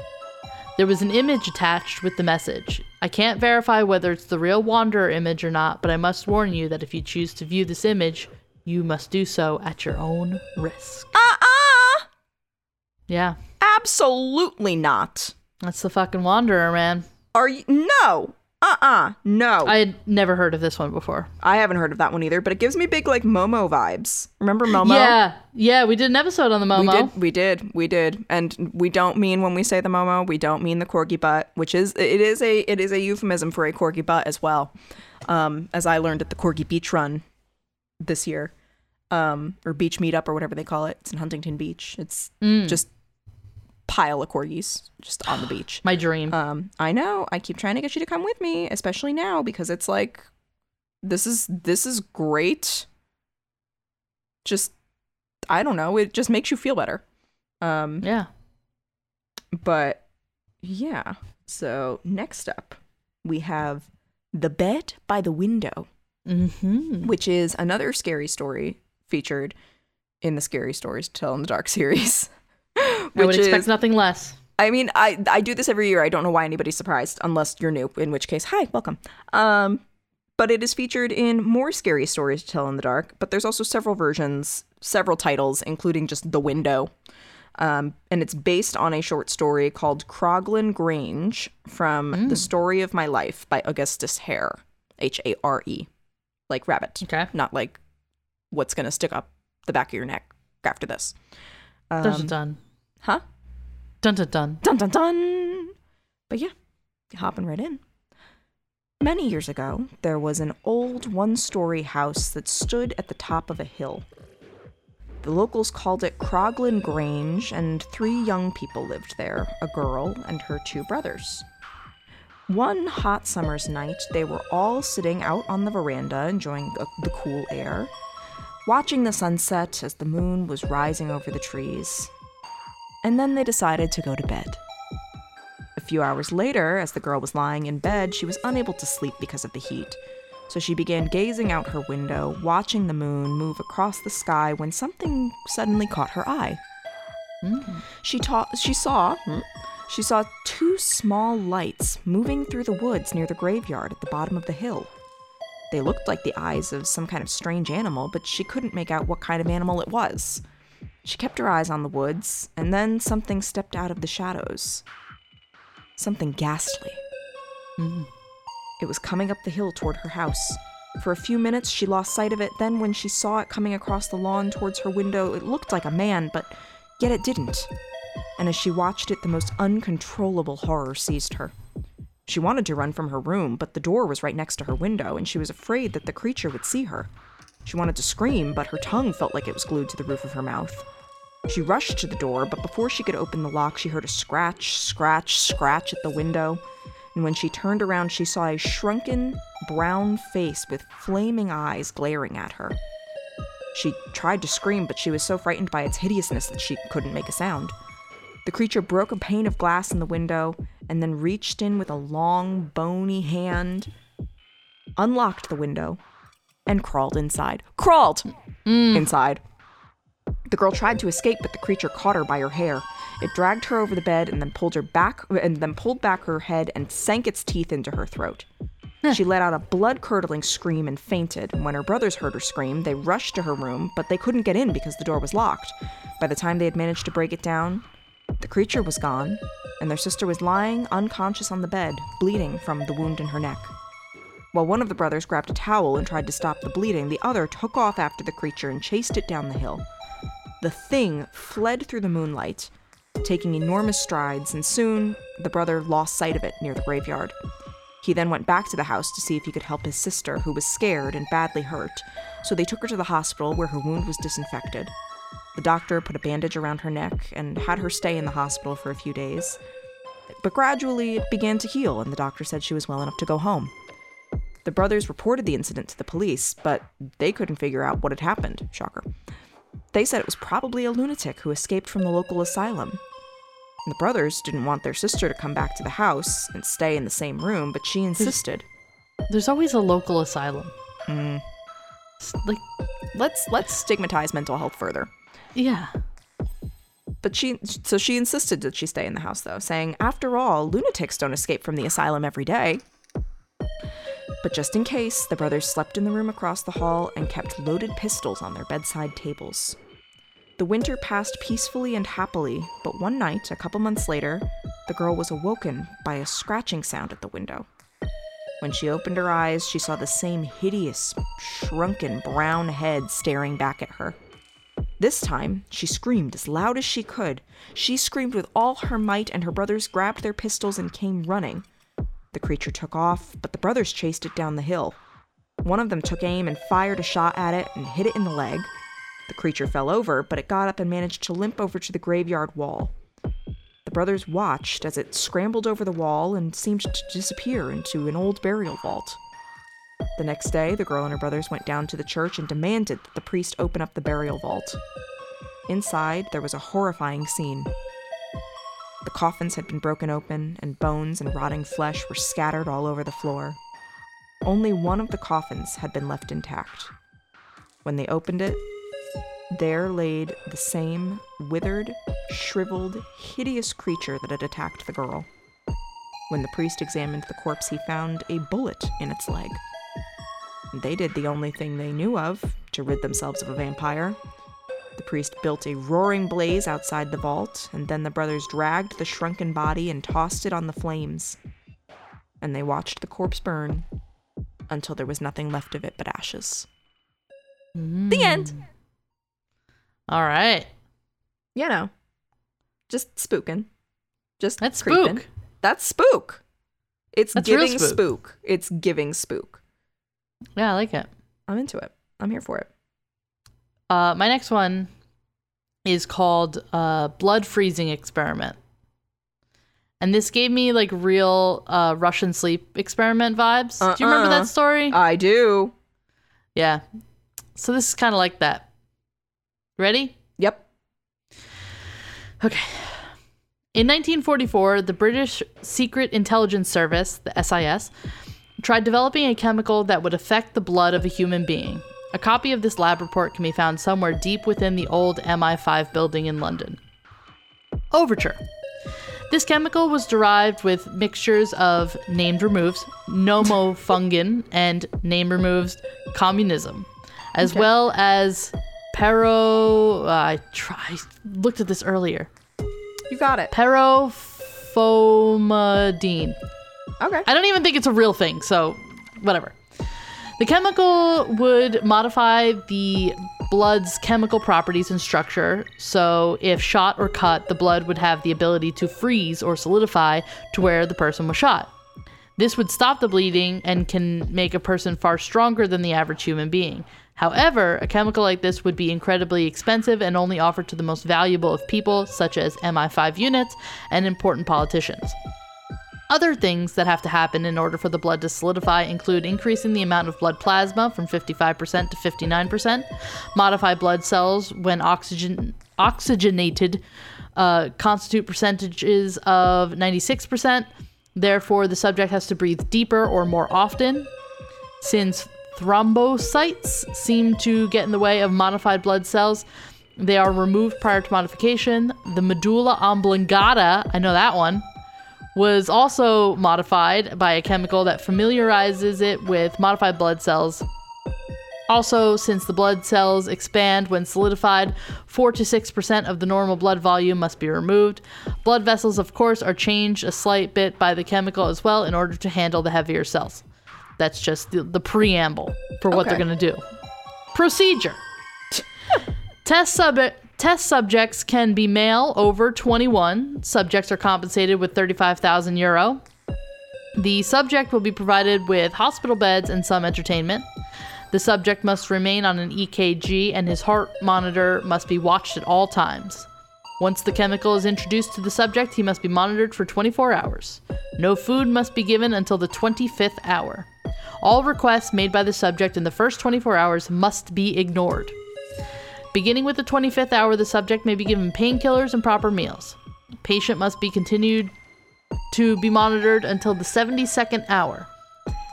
There was an image attached with the message. I can't verify whether it's the real Wanderer image or not, but I must warn you that if you choose to view this image, you must do so at your own risk.
uh uh
Yeah,
Absolutely not.
that's the fucking Wanderer, man.
Are you no. Uh uh no.
I had never heard of this one before.
I haven't heard of that one either, but it gives me big like Momo vibes. Remember Momo?
Yeah, yeah, we did an episode on the Momo.
We did, we did, we did, and we don't mean when we say the Momo, we don't mean the corgi butt, which is it is a it is a euphemism for a corgi butt as well, um, as I learned at the corgi beach run this year, um, or beach meetup or whatever they call it. It's in Huntington Beach. It's
Mm.
just pile of corgis just on the beach.
My dream.
Um, I know. I keep trying to get you to come with me, especially now because it's like this is this is great. Just I don't know, it just makes you feel better. Um,
yeah.
but yeah. So next up, we have The Bed by the Window,
Mm-hmm.
which is another scary story featured in the Scary Stories to Tell in the Dark series.
I would
which
expect
is-
nothing less.
I mean, I I do this every year. I don't know why anybody's surprised, unless you're new. In which case, hi, welcome. Um, but it is featured in more scary stories to tell in the dark. But there's also several versions, several titles, including just The Window. Um, and it's based on a short story called Croglin Grange from The Story of My Life by Augustus Hare. H A R E, like rabbit,
Okay.
not like what's gonna stick up the back of your neck after this.
Dun dun
Um,
dun.
Huh?
Dun dun dun.
Dun dun dun. But yeah, hopping right in. Many years ago, there was an old one story house that stood at the top of a hill. The locals called it Croglin Grange, and three young people lived there a girl and her two brothers. One hot summer's night, they were all sitting out on the veranda enjoying the- the cool air, watching the sunset as the moon was rising over the trees. And then they decided to go to bed. A few hours later, as the girl was lying in bed, she was unable to sleep because of the heat. So she began gazing out her window, watching the moon move across the sky when something suddenly caught her eye.
Mm.
She, ta- she saw she saw two small lights moving through the woods near the graveyard at the bottom of the hill. They looked like the eyes of some kind of strange animal, but she couldn't make out what kind of animal it was. She kept her eyes on the woods, and then something stepped out of the shadows. Something ghastly.
Mm.
It was coming up the hill toward her house. For a few minutes, she lost sight of it. Then, when she saw it coming across the lawn towards her window, it looked like a man, but yet it didn't. And as she watched it, the most uncontrollable horror seized her. She wanted to run from her room, but the door was right next to her window, and she was afraid that the creature would see her. She wanted to scream, but her tongue felt like it was glued to the roof of her mouth. She rushed to the door, but before she could open the lock, she heard a scratch, scratch, scratch at the window. And when she turned around, she saw a shrunken, brown face with flaming eyes glaring at her. She tried to scream, but she was so frightened by its hideousness that she couldn't make a sound. The creature broke a pane of glass in the window and then reached in with a long, bony hand, unlocked the window, and crawled inside. Crawled mm. inside. The girl tried to escape, but the creature caught her by her hair. It dragged her over the bed and then pulled her back and then pulled back her head and sank its teeth into her throat. She let out a blood-curdling scream and fainted. When her brothers heard her scream, they rushed to her room, but they couldn't get in because the door was locked. By the time they had managed to break it down, the creature was gone, and their sister was lying unconscious on the bed, bleeding from the wound in her neck. While one of the brothers grabbed a towel and tried to stop the bleeding, the other took off after the creature and chased it down the hill. The thing fled through the moonlight, taking enormous strides, and soon the brother lost sight of it near the graveyard. He then went back to the house to see if he could help his sister, who was scared and badly hurt, so they took her to the hospital where her wound was disinfected. The doctor put a bandage around her neck and had her stay in the hospital for a few days. But gradually it began to heal, and the doctor said she was well enough to go home. The brothers reported the incident to the police, but they couldn't figure out what had happened. Shocker. They said it was probably a lunatic who escaped from the local asylum. And the brothers didn't want their sister to come back to the house and stay in the same room, but she insisted.
There's always a local asylum.
Mm,
like,
let's let's stigmatize mental health further.
yeah.
But she so she insisted that she stay in the house though, saying, "After all, lunatics don't escape from the asylum every day." But just in case, the brothers slept in the room across the hall and kept loaded pistols on their bedside tables. The winter passed peacefully and happily, but one night, a couple months later, the girl was awoken by a scratching sound at the window. When she opened her eyes, she saw the same hideous, shrunken brown head staring back at her. This time, she screamed as loud as she could. She screamed with all her might, and her brothers grabbed their pistols and came running. The creature took off, but the brothers chased it down the hill. One of them took aim and fired a shot at it and hit it in the leg. The creature fell over, but it got up and managed to limp over to the graveyard wall. The brothers watched as it scrambled over the wall and seemed to disappear into an old burial vault. The next day, the girl and her brothers went down to the church and demanded that the priest open up the burial vault. Inside, there was a horrifying scene. The coffins had been broken open, and bones and rotting flesh were scattered all over the floor. Only one of the coffins had been left intact. When they opened it, there laid the same withered, shriveled, hideous creature that had attacked the girl. When the priest examined the corpse, he found a bullet in its leg. They did the only thing they knew of to rid themselves of a vampire. The priest built a roaring blaze outside the vault, and then the brothers dragged the shrunken body and tossed it on the flames. And they watched the corpse burn until there was nothing left of it but ashes. The hmm. end.
All right.
You know, just spooking. Just
That's
creeping.
spook.
That's spook. It's
That's
giving
spook.
spook. It's giving spook.
Yeah, I like it.
I'm into it. I'm here for it.
Uh, my next one is called uh, Blood Freezing Experiment. And this gave me like real uh, Russian sleep experiment vibes. Do you remember
Uh-uh.
that story?
I do.
yeah. So this is kind of like that. Ready?
Yep.
Okay. In 1944, the British Secret Intelligence Service, the SIS, tried developing a chemical that would affect the blood of a human being. A copy of this lab report can be found somewhere deep within the old MI5 building in London. Overture. This chemical was derived with mixtures of named removes, nomofungin, and name removes communism, as
Okay.
well as pero. Uh, I tried looked at this earlier.
You got it.
Perofomadine.
Okay.
I don't even think it's a real thing, so whatever. The chemical would modify the blood's chemical properties and structure, so if shot or cut, the blood would have the ability to freeze or solidify to where the person was shot. This would stop the bleeding and can make a person far stronger than the average human being. However, a chemical like this would be incredibly expensive and only offered to the most valuable of people, such as MI5 units and important politicians. Other things that have to happen in order for the blood to solidify include increasing the amount of blood plasma from 55% to 59%, modify blood cells when oxygen oxygenated uh, constitute percentages of 96%. Therefore, the subject has to breathe deeper or more often. Since thrombocytes seem to get in the way of modified blood cells, they are removed prior to modification. The medulla oblongata, I know that one, was also modified by a chemical that familiarizes it with modified blood cells. Also, since the blood cells expand when solidified, 4 to 6% of the normal blood volume must be removed. Blood vessels, of course, are changed a slight bit by the chemical as well in order to handle the heavier cells. That's just the, the preamble for what they're going to do. Procedure Test sub- test subjects can be male over 21. Subjects are compensated with 35,000 euro. The subject will be provided with hospital beds and some entertainment. The subject must remain on an EKG and his heart monitor must be watched at all times. Once the chemical is introduced to the subject, he must be monitored for 24 hours. No food must be given until the 25th hour. All requests made by the subject in the first 24 hours must be ignored. Beginning with the 25th hour, the subject may be given painkillers and proper meals. Patient must be continued to be monitored until the 72nd hour.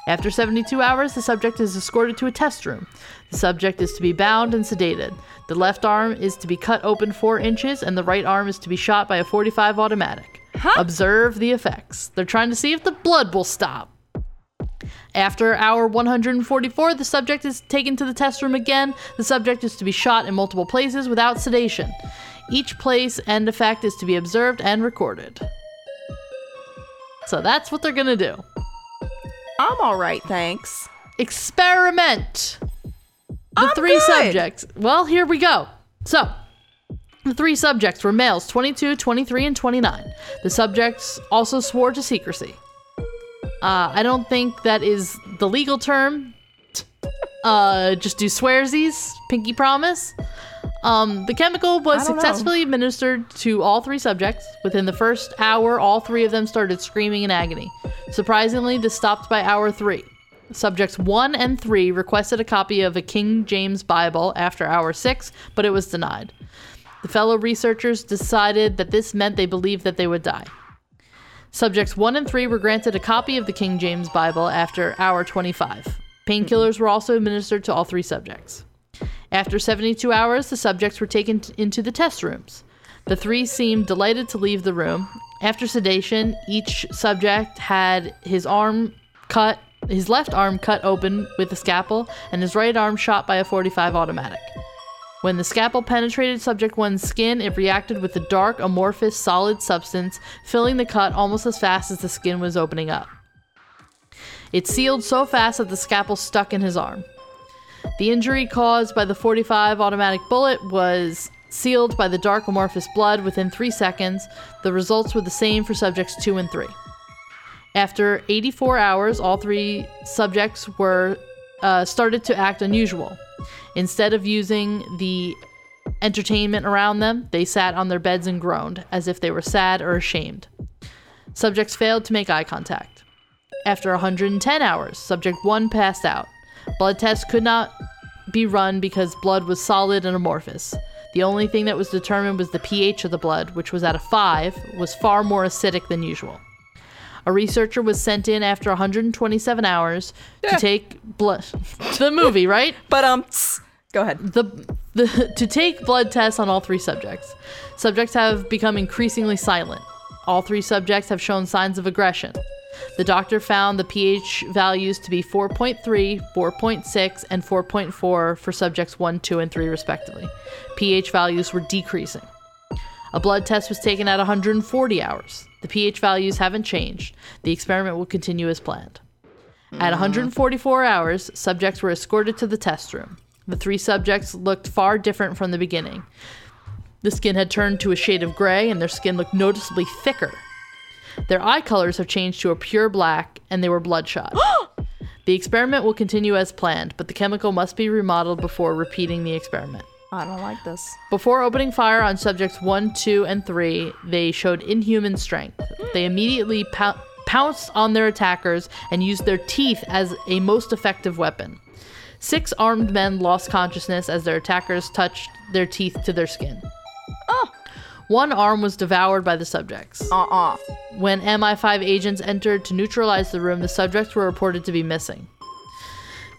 After 72 hours, the subject is escorted to a test room. The subject is to be bound and sedated. The left arm is to be cut open 4 inches, and the right arm is to be shot by a 45 automatic. Huh? Observe the effects. They're trying to see if the blood will stop. After hour 144, the subject is taken to the test room again. The subject is to be shot in multiple places without sedation. Each place and effect is to be observed and recorded. So that's what they're gonna do.
I'm all right, thanks.
Experiment. The
I'm
three
good.
subjects. Well, here we go. So, the three subjects were males 22, 23, and 29. The subjects also swore to secrecy. Uh, I don't think that is the legal term. Uh, just do swearsies, pinky promise. Um, the chemical was
don't know.
successfully administered to all three subjects. Within the first hour, all three of them started screaming in agony. Surprisingly, this stopped by hour three. Subjects one and three requested a copy of a King James Bible after hour six, but it was denied. The fellow researchers decided that this meant they believed that they would die. Subjects 1 and 3 were granted a copy of the King James Bible after hour 25. Painkillers were also administered to all three subjects. After 72 hours, the subjects were taken t- into the test rooms. The three seemed delighted to leave the room. After sedation, each subject had his arm cut, his left arm cut open with a scalpel, and his right arm shot by a 45 automatic. When the scalpel penetrated subject one's skin, it reacted with the dark, amorphous, solid substance, filling the cut almost as fast as the skin was opening up. It sealed so fast that the scalpel stuck in his arm. The injury caused by the 45 automatic bullet was sealed by the dark amorphous blood within three seconds. The results were the same for subjects 2 and 3. After 84 hours, all three subjects were uh, started to act unusual. Instead of using the entertainment around them, they sat on their beds and groaned, as if they were sad or ashamed. Subjects failed to make eye contact. After 110 hours, subject 1 passed out. Blood tests could not be run because blood was solid and amorphous. The only thing that was determined was the pH of the blood, which was at a 5, was far more acidic than usual. A researcher was sent in after 127 hours
Yeah.
to take blood. To the movie, right?
But um, go ahead.
the, the to take blood tests on all three subjects. Subjects have become increasingly silent. All three subjects have shown signs of aggression. The doctor found the pH values to be 4.3, 4.6, and 4.4 for subjects 1, 2, and 3, respectively. pH values were decreasing. A blood test was taken at 140 hours. The pH values haven't changed. The experiment will continue as planned. At 144 hours, subjects were escorted to the test room. The three subjects looked far different from the beginning. The skin had turned to a shade of gray, and their skin looked noticeably thicker. Their eye colors have changed to a pure black, and they were bloodshot. the experiment will continue as planned, but the chemical must be remodeled before repeating the experiment.
I don't like this.
Before opening fire on subjects 1, 2, and 3, they showed inhuman strength. They immediately pou- pounced on their attackers and used their teeth as a most effective weapon. Six armed men lost consciousness as their attackers touched their teeth to their skin.
Oh.
One arm was devoured by the subjects.
Uh uh
When MI5 agents entered to neutralize the room, the subjects were reported to be missing.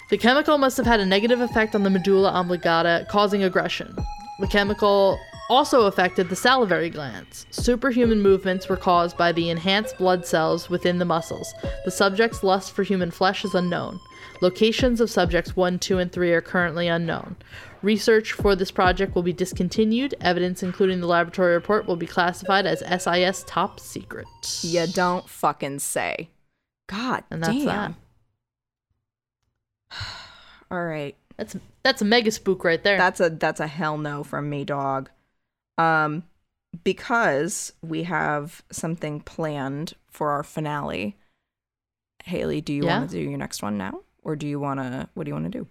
The chemical must have had a negative effect on the medulla oblongata, causing aggression. The chemical also affected the salivary glands. Superhuman movements were caused by the enhanced blood cells within the muscles. The subject's lust for human flesh is unknown. Locations of subjects 1, 2, and 3 are currently unknown. Research for this project will be discontinued. Evidence, including the laboratory report, will be classified as SIS top secret.
You don't fucking say. God
And that's
damn.
that.
All right.
That's that's a mega spook right there.
That's a that's a hell no from me, dog. Um, because we have something planned for our finale. Haley, do you
Yeah?
want to do your next one now, or do you want to? What do you want to do?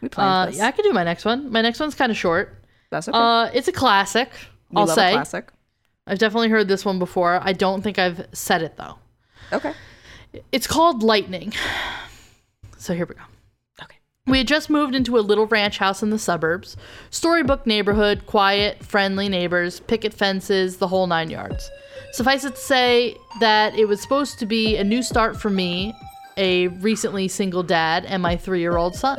We
uh,
planned this.
yeah, I could do my next one. My next one's kind of short.
That's okay.
Uh, it's a classic.
we
I'll
love
say.
a classic.
I've definitely heard this one before. I don't think I've said it though.
Okay.
It's called Lightning. So here we go.
Okay.
We had just moved into a little ranch house in the suburbs. Storybook neighborhood, quiet, friendly neighbors, picket fences, the whole nine yards. Suffice it to say that it was supposed to be a new start for me, a recently single dad, and my three year old son.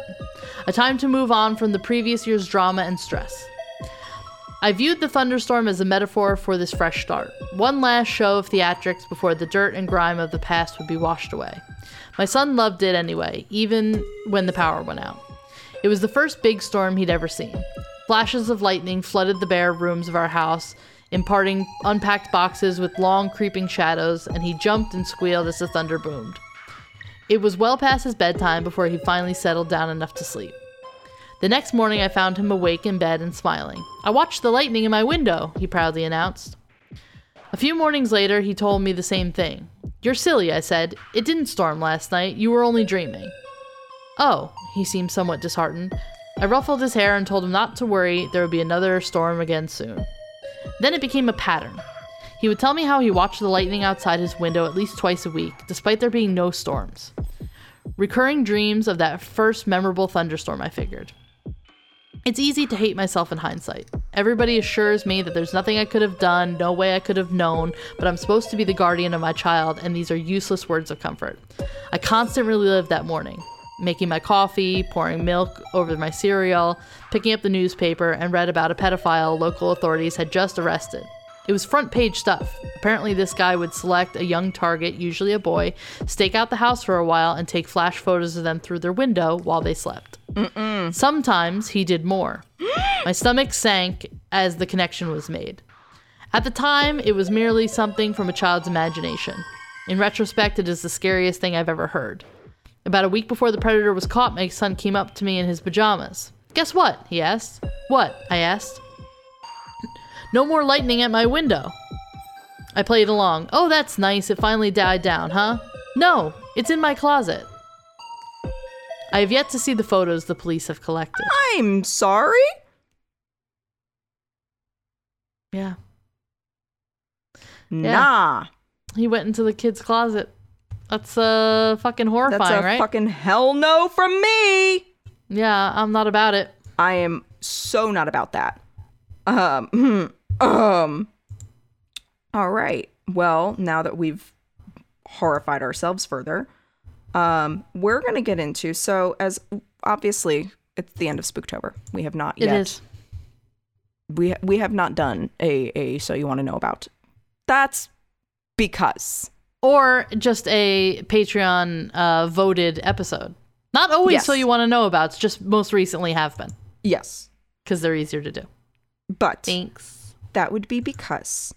A time to move on from the previous year's drama and stress. I viewed the thunderstorm as a metaphor for this fresh start. One last show of theatrics before the dirt and grime of the past would be washed away. My son loved it anyway, even when the power went out. It was the first big storm he'd ever seen. Flashes of lightning flooded the bare rooms of our house, imparting unpacked boxes with long creeping shadows, and he jumped and squealed as the thunder boomed. It was well past his bedtime before he finally settled down enough to sleep. The next morning, I found him awake in bed and smiling. I watched the lightning in my window, he proudly announced. A few mornings later, he told me the same thing. You're silly, I said. It didn't storm last night. You were only dreaming. Oh, he seemed somewhat disheartened. I ruffled his hair and told him not to worry, there would be another storm again soon. Then it became a pattern. He would tell me how he watched the lightning outside his window at least twice a week, despite there being no storms. Recurring dreams of that first memorable thunderstorm, I figured. It's easy to hate myself in hindsight. Everybody assures me that there's nothing I could have done, no way I could have known, but I'm supposed to be the guardian of my child, and these are useless words of comfort. I constantly relived that morning, making my coffee, pouring milk over my cereal, picking up the newspaper, and read about a pedophile local authorities had just arrested. It was front page stuff. Apparently, this guy would select a young target, usually a boy, stake out the house for a while, and take flash photos of them through their window while they slept. Sometimes he did more. My stomach sank as the connection was made. At the time, it was merely something from a child's imagination. In retrospect, it is the scariest thing I've ever heard. About a week before the predator was caught, my son came up to me in his pajamas. Guess what? he asked. What? I asked. No more lightning at my window. I played along. Oh, that's nice. It finally died down, huh? No, it's in my closet. I have yet to see the photos the police have collected.
I'm sorry.
Yeah.
Nah.
He went into the kid's closet. That's uh fucking horrifying,
That's a
right?
fucking hell no from me.
yeah, I'm not about it.
I am so not about that. Um, um. All right. Well, now that we've horrified ourselves further, um, we're gonna get into. So, as obviously, it's the end of Spooktober. We have not
It
yet.
is.
We we have not done a a. So you want to know about? That's because
Or just a Patreon uh, voted episode. Not always
Yes.
so you want to know about. It's just most recently have been
yes,
because they're easier to do.
but
Thanks.
That would be because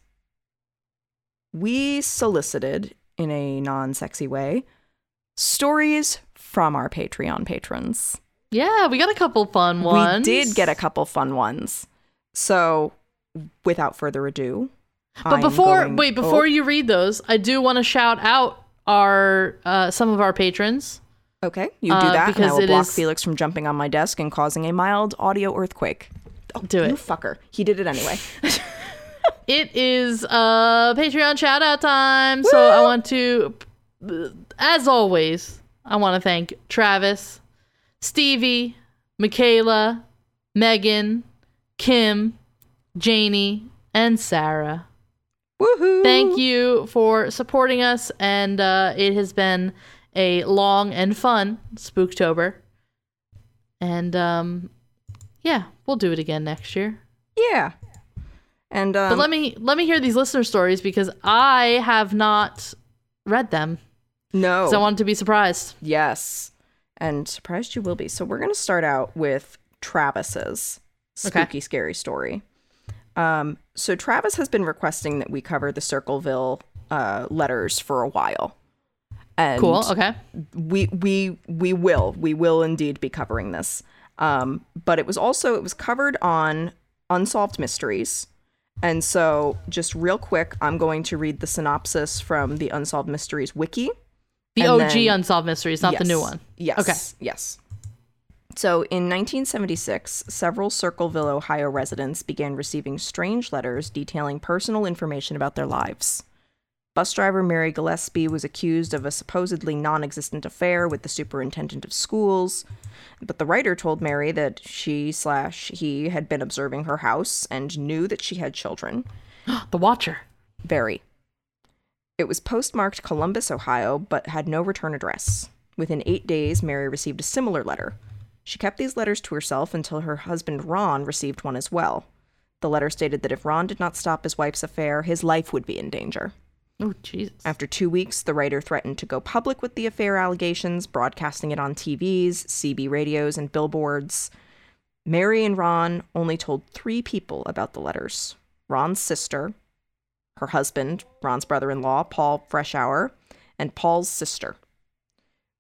we solicited in a non-sexy way stories from our Patreon patrons.
Yeah, we got a couple fun ones.
We did get a couple fun ones. So, without further ado,
But
I'm
before
going-
wait, before
oh,
you read those, I do want to shout out our uh, some of our patrons.
okay, you do
uh,
that, and I
because
will
it
block
is-
Felix from jumping on my desk and causing a mild audio earthquake. Oh,
Do
you
it.
fucker! He did it anyway.
It is uh Patreon shout out time. So I want to as always, I want to thank Travis, Stevie, Michaela, Megan, Kim, Janie, and Sarah.
Woohoo!
Thank you for supporting us and uh it has been a long and fun Spooktober. And um yeah, we'll do it again next year.
Yeah. And um,
But let me let me hear these listener stories because I have not read them.
no.
Because I wanted to be surprised.
Yes. And surprised you will be. So we're going to start out with Travis's
Okay.
spooky, scary story. Um, so Travis has been requesting that we cover the Circleville uh, letters for a while. And
Cool. Okay.
we we we will we will indeed be covering this. Um, but it was also it was covered on Unsolved Mysteries. And so just real quick, I'm going to read the synopsis from the Unsolved Mysteries wiki.
The OG
then-
Unsolved Mysteries, not the new one.
Yes.
Okay.
Yes. So in 1976, several Circleville, Ohio residents began receiving strange letters detailing personal information about their lives. Bus driver Mary Gillespie was accused of a supposedly non existent affair with the superintendent of schools, but the writer told Mary that she slash he had been observing her house and knew that she had children.
The Watcher.
Very. It was postmarked Columbus, Ohio, but had no return address. Within eight days, Mary received a similar letter. She kept these letters to herself until her husband Ron received one as well. The letter stated that if Ron did not stop his wife's affair, his life would be in danger.
Oh, Jesus.
After two weeks, the writer threatened to go public with the affair allegations, broadcasting it on TVs, CB radios, and billboards. Mary and Ron only told three people about the letters Ron's sister, her husband, Ron's brother in law, Paul Freshour, and Paul's sister.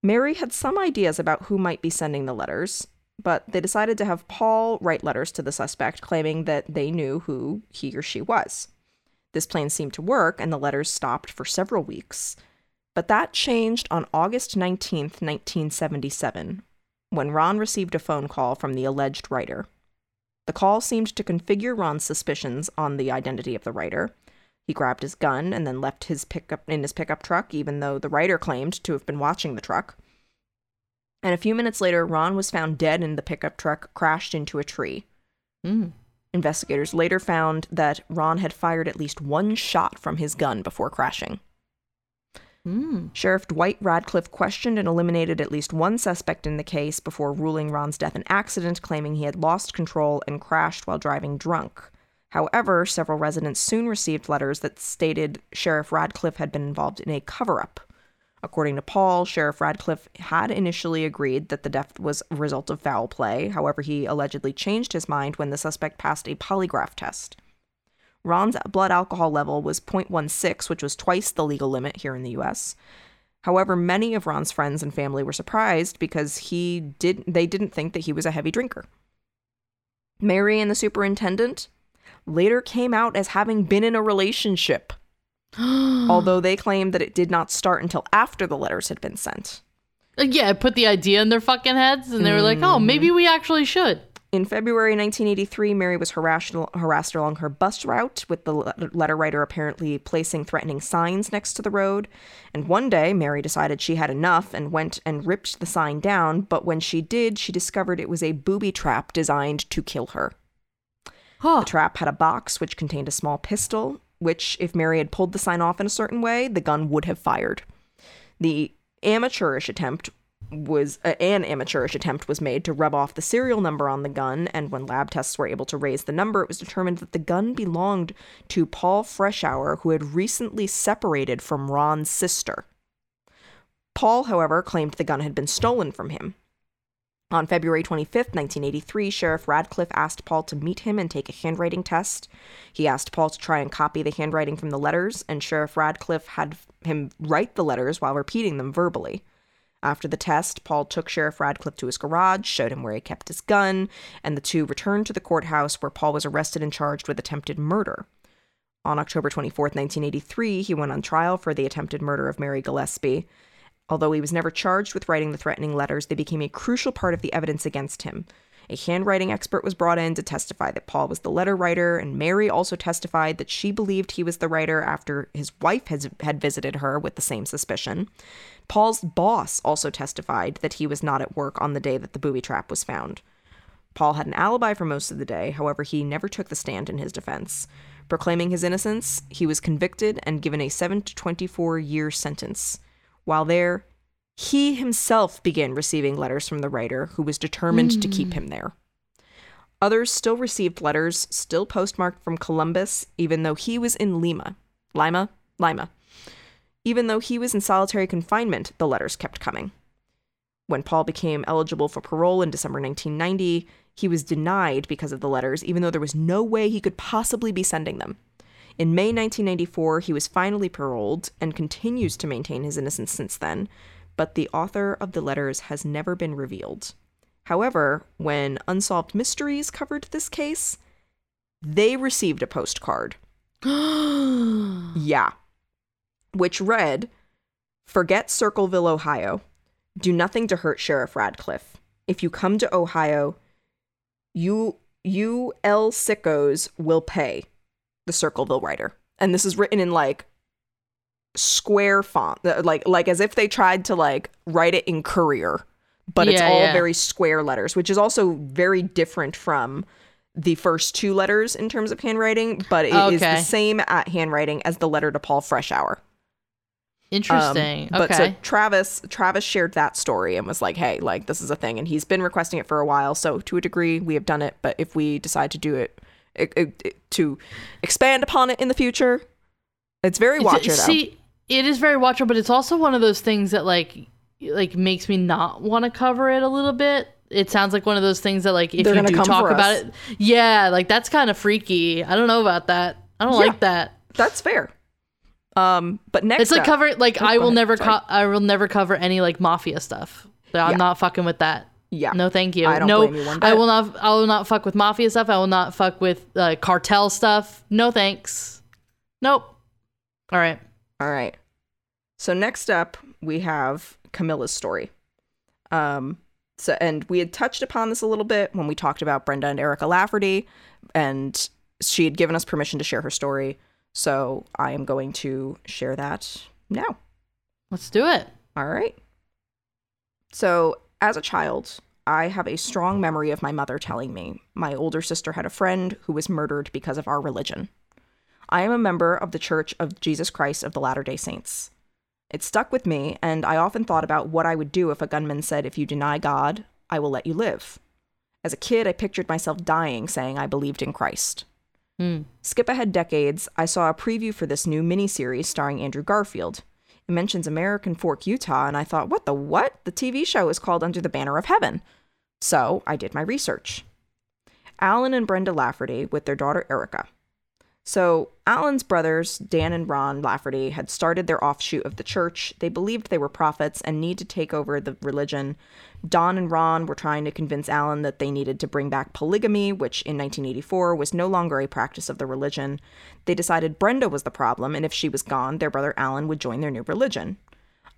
Mary had some ideas about who might be sending the letters, but they decided to have Paul write letters to the suspect, claiming that they knew who he or she was. This plan seemed to work, and the letters stopped for several weeks. But that changed on August 19th, 1977, when Ron received a phone call from the alleged writer. The call seemed to configure Ron's suspicions on the identity of the writer. He grabbed his gun and then left his pickup in his pickup truck, even though the writer claimed to have been watching the truck. And a few minutes later, Ron was found dead in the pickup truck, crashed into a tree.
Mm.
Investigators later found that Ron had fired at least one shot from his gun before crashing.
Mm.
Sheriff Dwight Radcliffe questioned and eliminated at least one suspect in the case before ruling Ron's death an accident, claiming he had lost control and crashed while driving drunk. However, several residents soon received letters that stated Sheriff Radcliffe had been involved in a cover up. According to Paul, Sheriff Radcliffe had initially agreed that the death was a result of foul play. However, he allegedly changed his mind when the suspect passed a polygraph test. Ron's blood alcohol level was 0.16, which was twice the legal limit here in the US. However, many of Ron's friends and family were surprised because he did they didn't think that he was a heavy drinker. Mary and the superintendent later came out as having been in a relationship, although they claimed that it did not start until after the letters had been sent.
Yeah, I put the idea in their fucking heads and they were like, oh, maybe mm-hmm. we actually should.
In February 1983, Mary was harassed, harassed along her bus route, with the letter writer apparently placing threatening signs next to the road. And one day, Mary decided she had enough and went and ripped the sign down, but when she did, she discovered it was a booby trap designed to kill her.
Huh.
The trap had a box which contained a small pistol, which, if Mary had pulled the sign off in a certain way, the gun would have fired. The amateurish attempt was uh, an amateurish attempt was made to rub off the serial number on the gun and when lab tests were able to raise the number it was determined that the gun belonged to Paul Freshour who had recently separated from Ron's sister. Paul however claimed the gun had been stolen from him. On February 25, 1983, Sheriff Radcliffe asked Paul to meet him and take a handwriting test. He asked Paul to try and copy the handwriting from the letters, and Sheriff Radcliffe had him write the letters while repeating them verbally. After the test, Paul took Sheriff Radcliffe to his garage, showed him where he kept his gun, and the two returned to the courthouse where Paul was arrested and charged with attempted murder. On October 24, 1983, he went on trial for the attempted murder of Mary Gillespie. Although he was never charged with writing the threatening letters, they became a crucial part of the evidence against him. A handwriting expert was brought in to testify that Paul was the letter writer, and Mary also testified that she believed he was the writer after his wife has, had visited her with the same suspicion. Paul's boss also testified that he was not at work on the day that the booby trap was found. Paul had an alibi for most of the day, however, he never took the stand in his defense. Proclaiming his innocence, he was convicted and given a 7 to 24 year sentence. While there, he himself began receiving letters from the writer, who was determined mm. to keep him there. Others still received letters, still postmarked from Columbus, even though he was in Lima. Lima? Lima. Even though he was in solitary confinement, the letters kept coming. When Paul became eligible for parole in December 1990, he was denied because of the letters, even though there was no way he could possibly be sending them. In May 1994, he was finally paroled and continues to maintain his innocence since then, but the author of the letters has never been revealed. However, when Unsolved Mysteries covered this case, they received a postcard. yeah. Which read Forget Circleville, Ohio. Do nothing to hurt Sheriff Radcliffe. If you come to Ohio, you you L sickos will pay. The Circleville writer. And this is written in like square font, uh, like like as if they tried to like write it in Courier, but it's all yeah. very square letters, which is also very different from the first two letters in terms of handwriting, but it okay. is the same at handwriting as the letter to Paul Freshour.
Interesting. Um, but
okay. so Travis Travis shared that story and was like, "Hey, like this is a thing," and he's been requesting it for a while. So to a degree, we have done it. But if we decide to do it to expand upon it in the future, it's very watcher.
See, it is very watchable, but it's also one of those things that like like makes me not want to cover it a little bit. It sounds like one of those things that like if They're you do talk about us. it, yeah, like that's kind of freaky. I don't know about that. I don't yeah, like that.
That's fair. Um, but next,
it's like up, cover like oh, I will ahead, never co- I will never cover any like mafia stuff. I'm yeah. not fucking with that.
Yeah.
No, thank you. I don't no, I will not. I will not fuck with mafia stuff. I will not fuck with uh, cartel stuff. No, thanks. Nope. All right.
All right. So next up, we have Camilla's story. Um, so, and we had touched upon this a little bit when we talked about Brenda and Erica Lafferty, and she had given us permission to share her story. So I am going to share that now.
Let's do it.
All right. So, as a child, I have a strong memory of my mother telling me my older sister had a friend who was murdered because of our religion. I am a member of the Church of Jesus Christ of the Latter day Saints. It stuck with me, and I often thought about what I would do if a gunman said, If you deny God, I will let you live. As a kid, I pictured myself dying saying I believed in Christ.
Mm.
Skip ahead decades, I saw a preview for this new miniseries starring Andrew Garfield. It mentions American Fork, Utah, and I thought, what the what? The TV show is called Under the Banner of Heaven. So I did my research. Alan and Brenda Lafferty with their daughter Erica So, Alan's brothers, Dan and Ron Lafferty, had started their offshoot of the church. They believed they were prophets and need to take over the religion. Don and Ron were trying to convince Alan that they needed to bring back polygamy, which in 1984 was no longer a practice of the religion. They decided Brenda was the problem, and if she was gone, their brother Alan would join their new religion.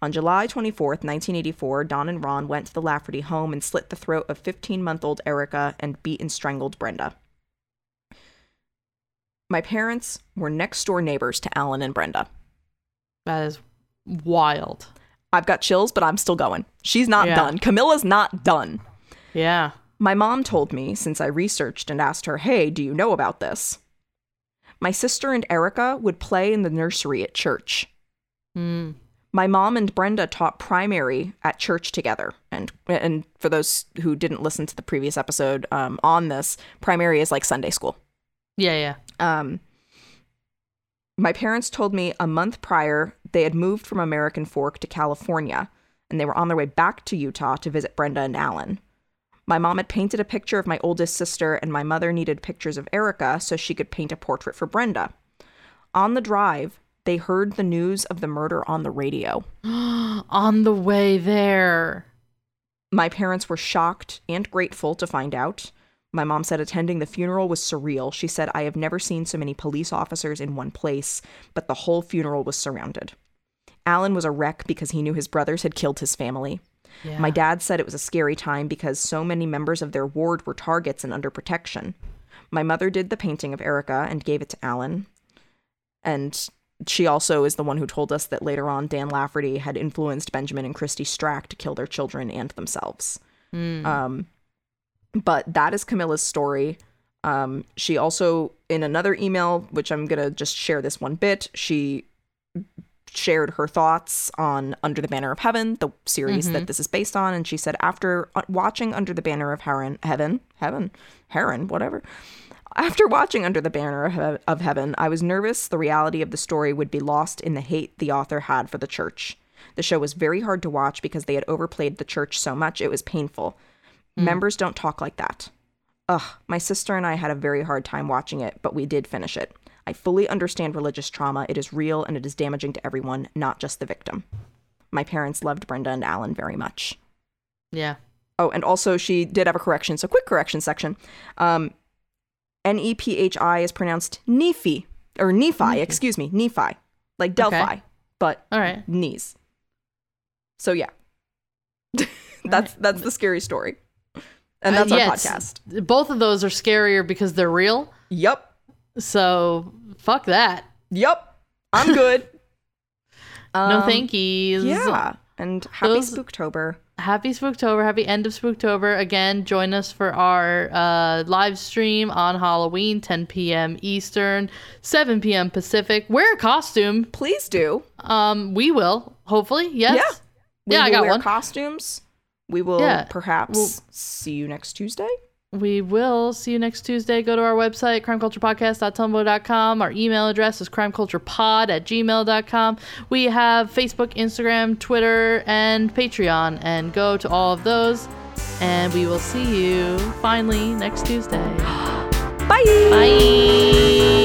On July 24th, 1984, Don and Ron went to the Lafferty home and slit the throat of 15 month old Erica and beat and strangled Brenda. My parents were next door neighbors to Alan and Brenda.
That is wild.
I've got chills, but I'm still going. She's not
Yeah.
done. Camilla's not done.
Yeah.
My mom told me since I researched and asked her, hey, do you know about this? My sister and Erica would play in the nursery at church.
Mm.
My mom and Brenda taught primary at church together. And and for those who didn't listen to the previous episode um, on this, primary is like Sunday school.
Yeah, yeah.
Um, my parents told me a month prior they had moved from American Fork to California, and they were on their way back to Utah to visit Brenda and Alan. My mom had painted a picture of my oldest sister, and my mother needed pictures of Erica so she could paint a portrait for Brenda. On the drive, they heard the news of the murder on the radio.
On the way there.
My parents were shocked and grateful to find out. My mom said attending the funeral was surreal. She said, I have never seen so many police officers in one place, but the whole funeral was surrounded. Alan was a wreck because he knew his brothers had killed his family.
Yeah.
My dad said it was a scary time because so many members of their ward were targets and under protection. My mother did the painting of Erica and gave it to Alan. And she also is the one who told us that later on Dan Lafferty had influenced Benjamin and Christy Strack to kill their children and themselves.
Mm.
Um, but that is Camilla's story. Um, she also, in another email, which I'm going to just share this one bit, she shared her thoughts on Under the Banner of Heaven, the series that this is based on. And she said, after uh, watching Under the Banner of Heaven, Heaven, Heaven, Heron, whatever. After watching Under the Banner of Heaven, I was nervous the reality of the story would be lost in the hate the author had for the church. The show was very hard to watch because they had overplayed the church so much it was painful. Members don't talk like that. Ugh, my sister and I had a very hard time watching it, but we did finish it. I fully understand religious trauma. It is real and it is damaging to everyone, not just the victim. My parents loved Brenda and Alan very much.
yeah.
Oh, and also she did have a correction. So quick correction section. Um, N E P H I is pronounced Nephi or Nephi. Excuse me, Nephi, like Delphi, okay. but
All right.
knees. So yeah, that's that's the scary story, and
Uh,
that's our
yes.
podcast.
Both of those are scarier because they're real.
Yep,
So fuck that.
yep. I'm good.
no
Um,
thank yous.
Yeah, and happy
Those-
Spooktober.
Happy Spooktober. Happy end of Spooktober. Again, join us for our uh, live stream on Halloween, 10 p.m. Eastern, 7 p.m. Pacific. Wear a costume.
Please do.
Um, we will, hopefully. Yes.
Yeah. We
Yeah, I got
wear
one.
costumes. We will
Yeah,
perhaps
we'll-
see you next Tuesday.
We will see you next Tuesday. Go to our website, crimeculturepodcast.tumblr.com. Our email address is crimeculturepod at gmail.com. We have Facebook, Instagram, Twitter, and Patreon. And go to all of those. And we will see you finally next Tuesday.
Bye.
Bye.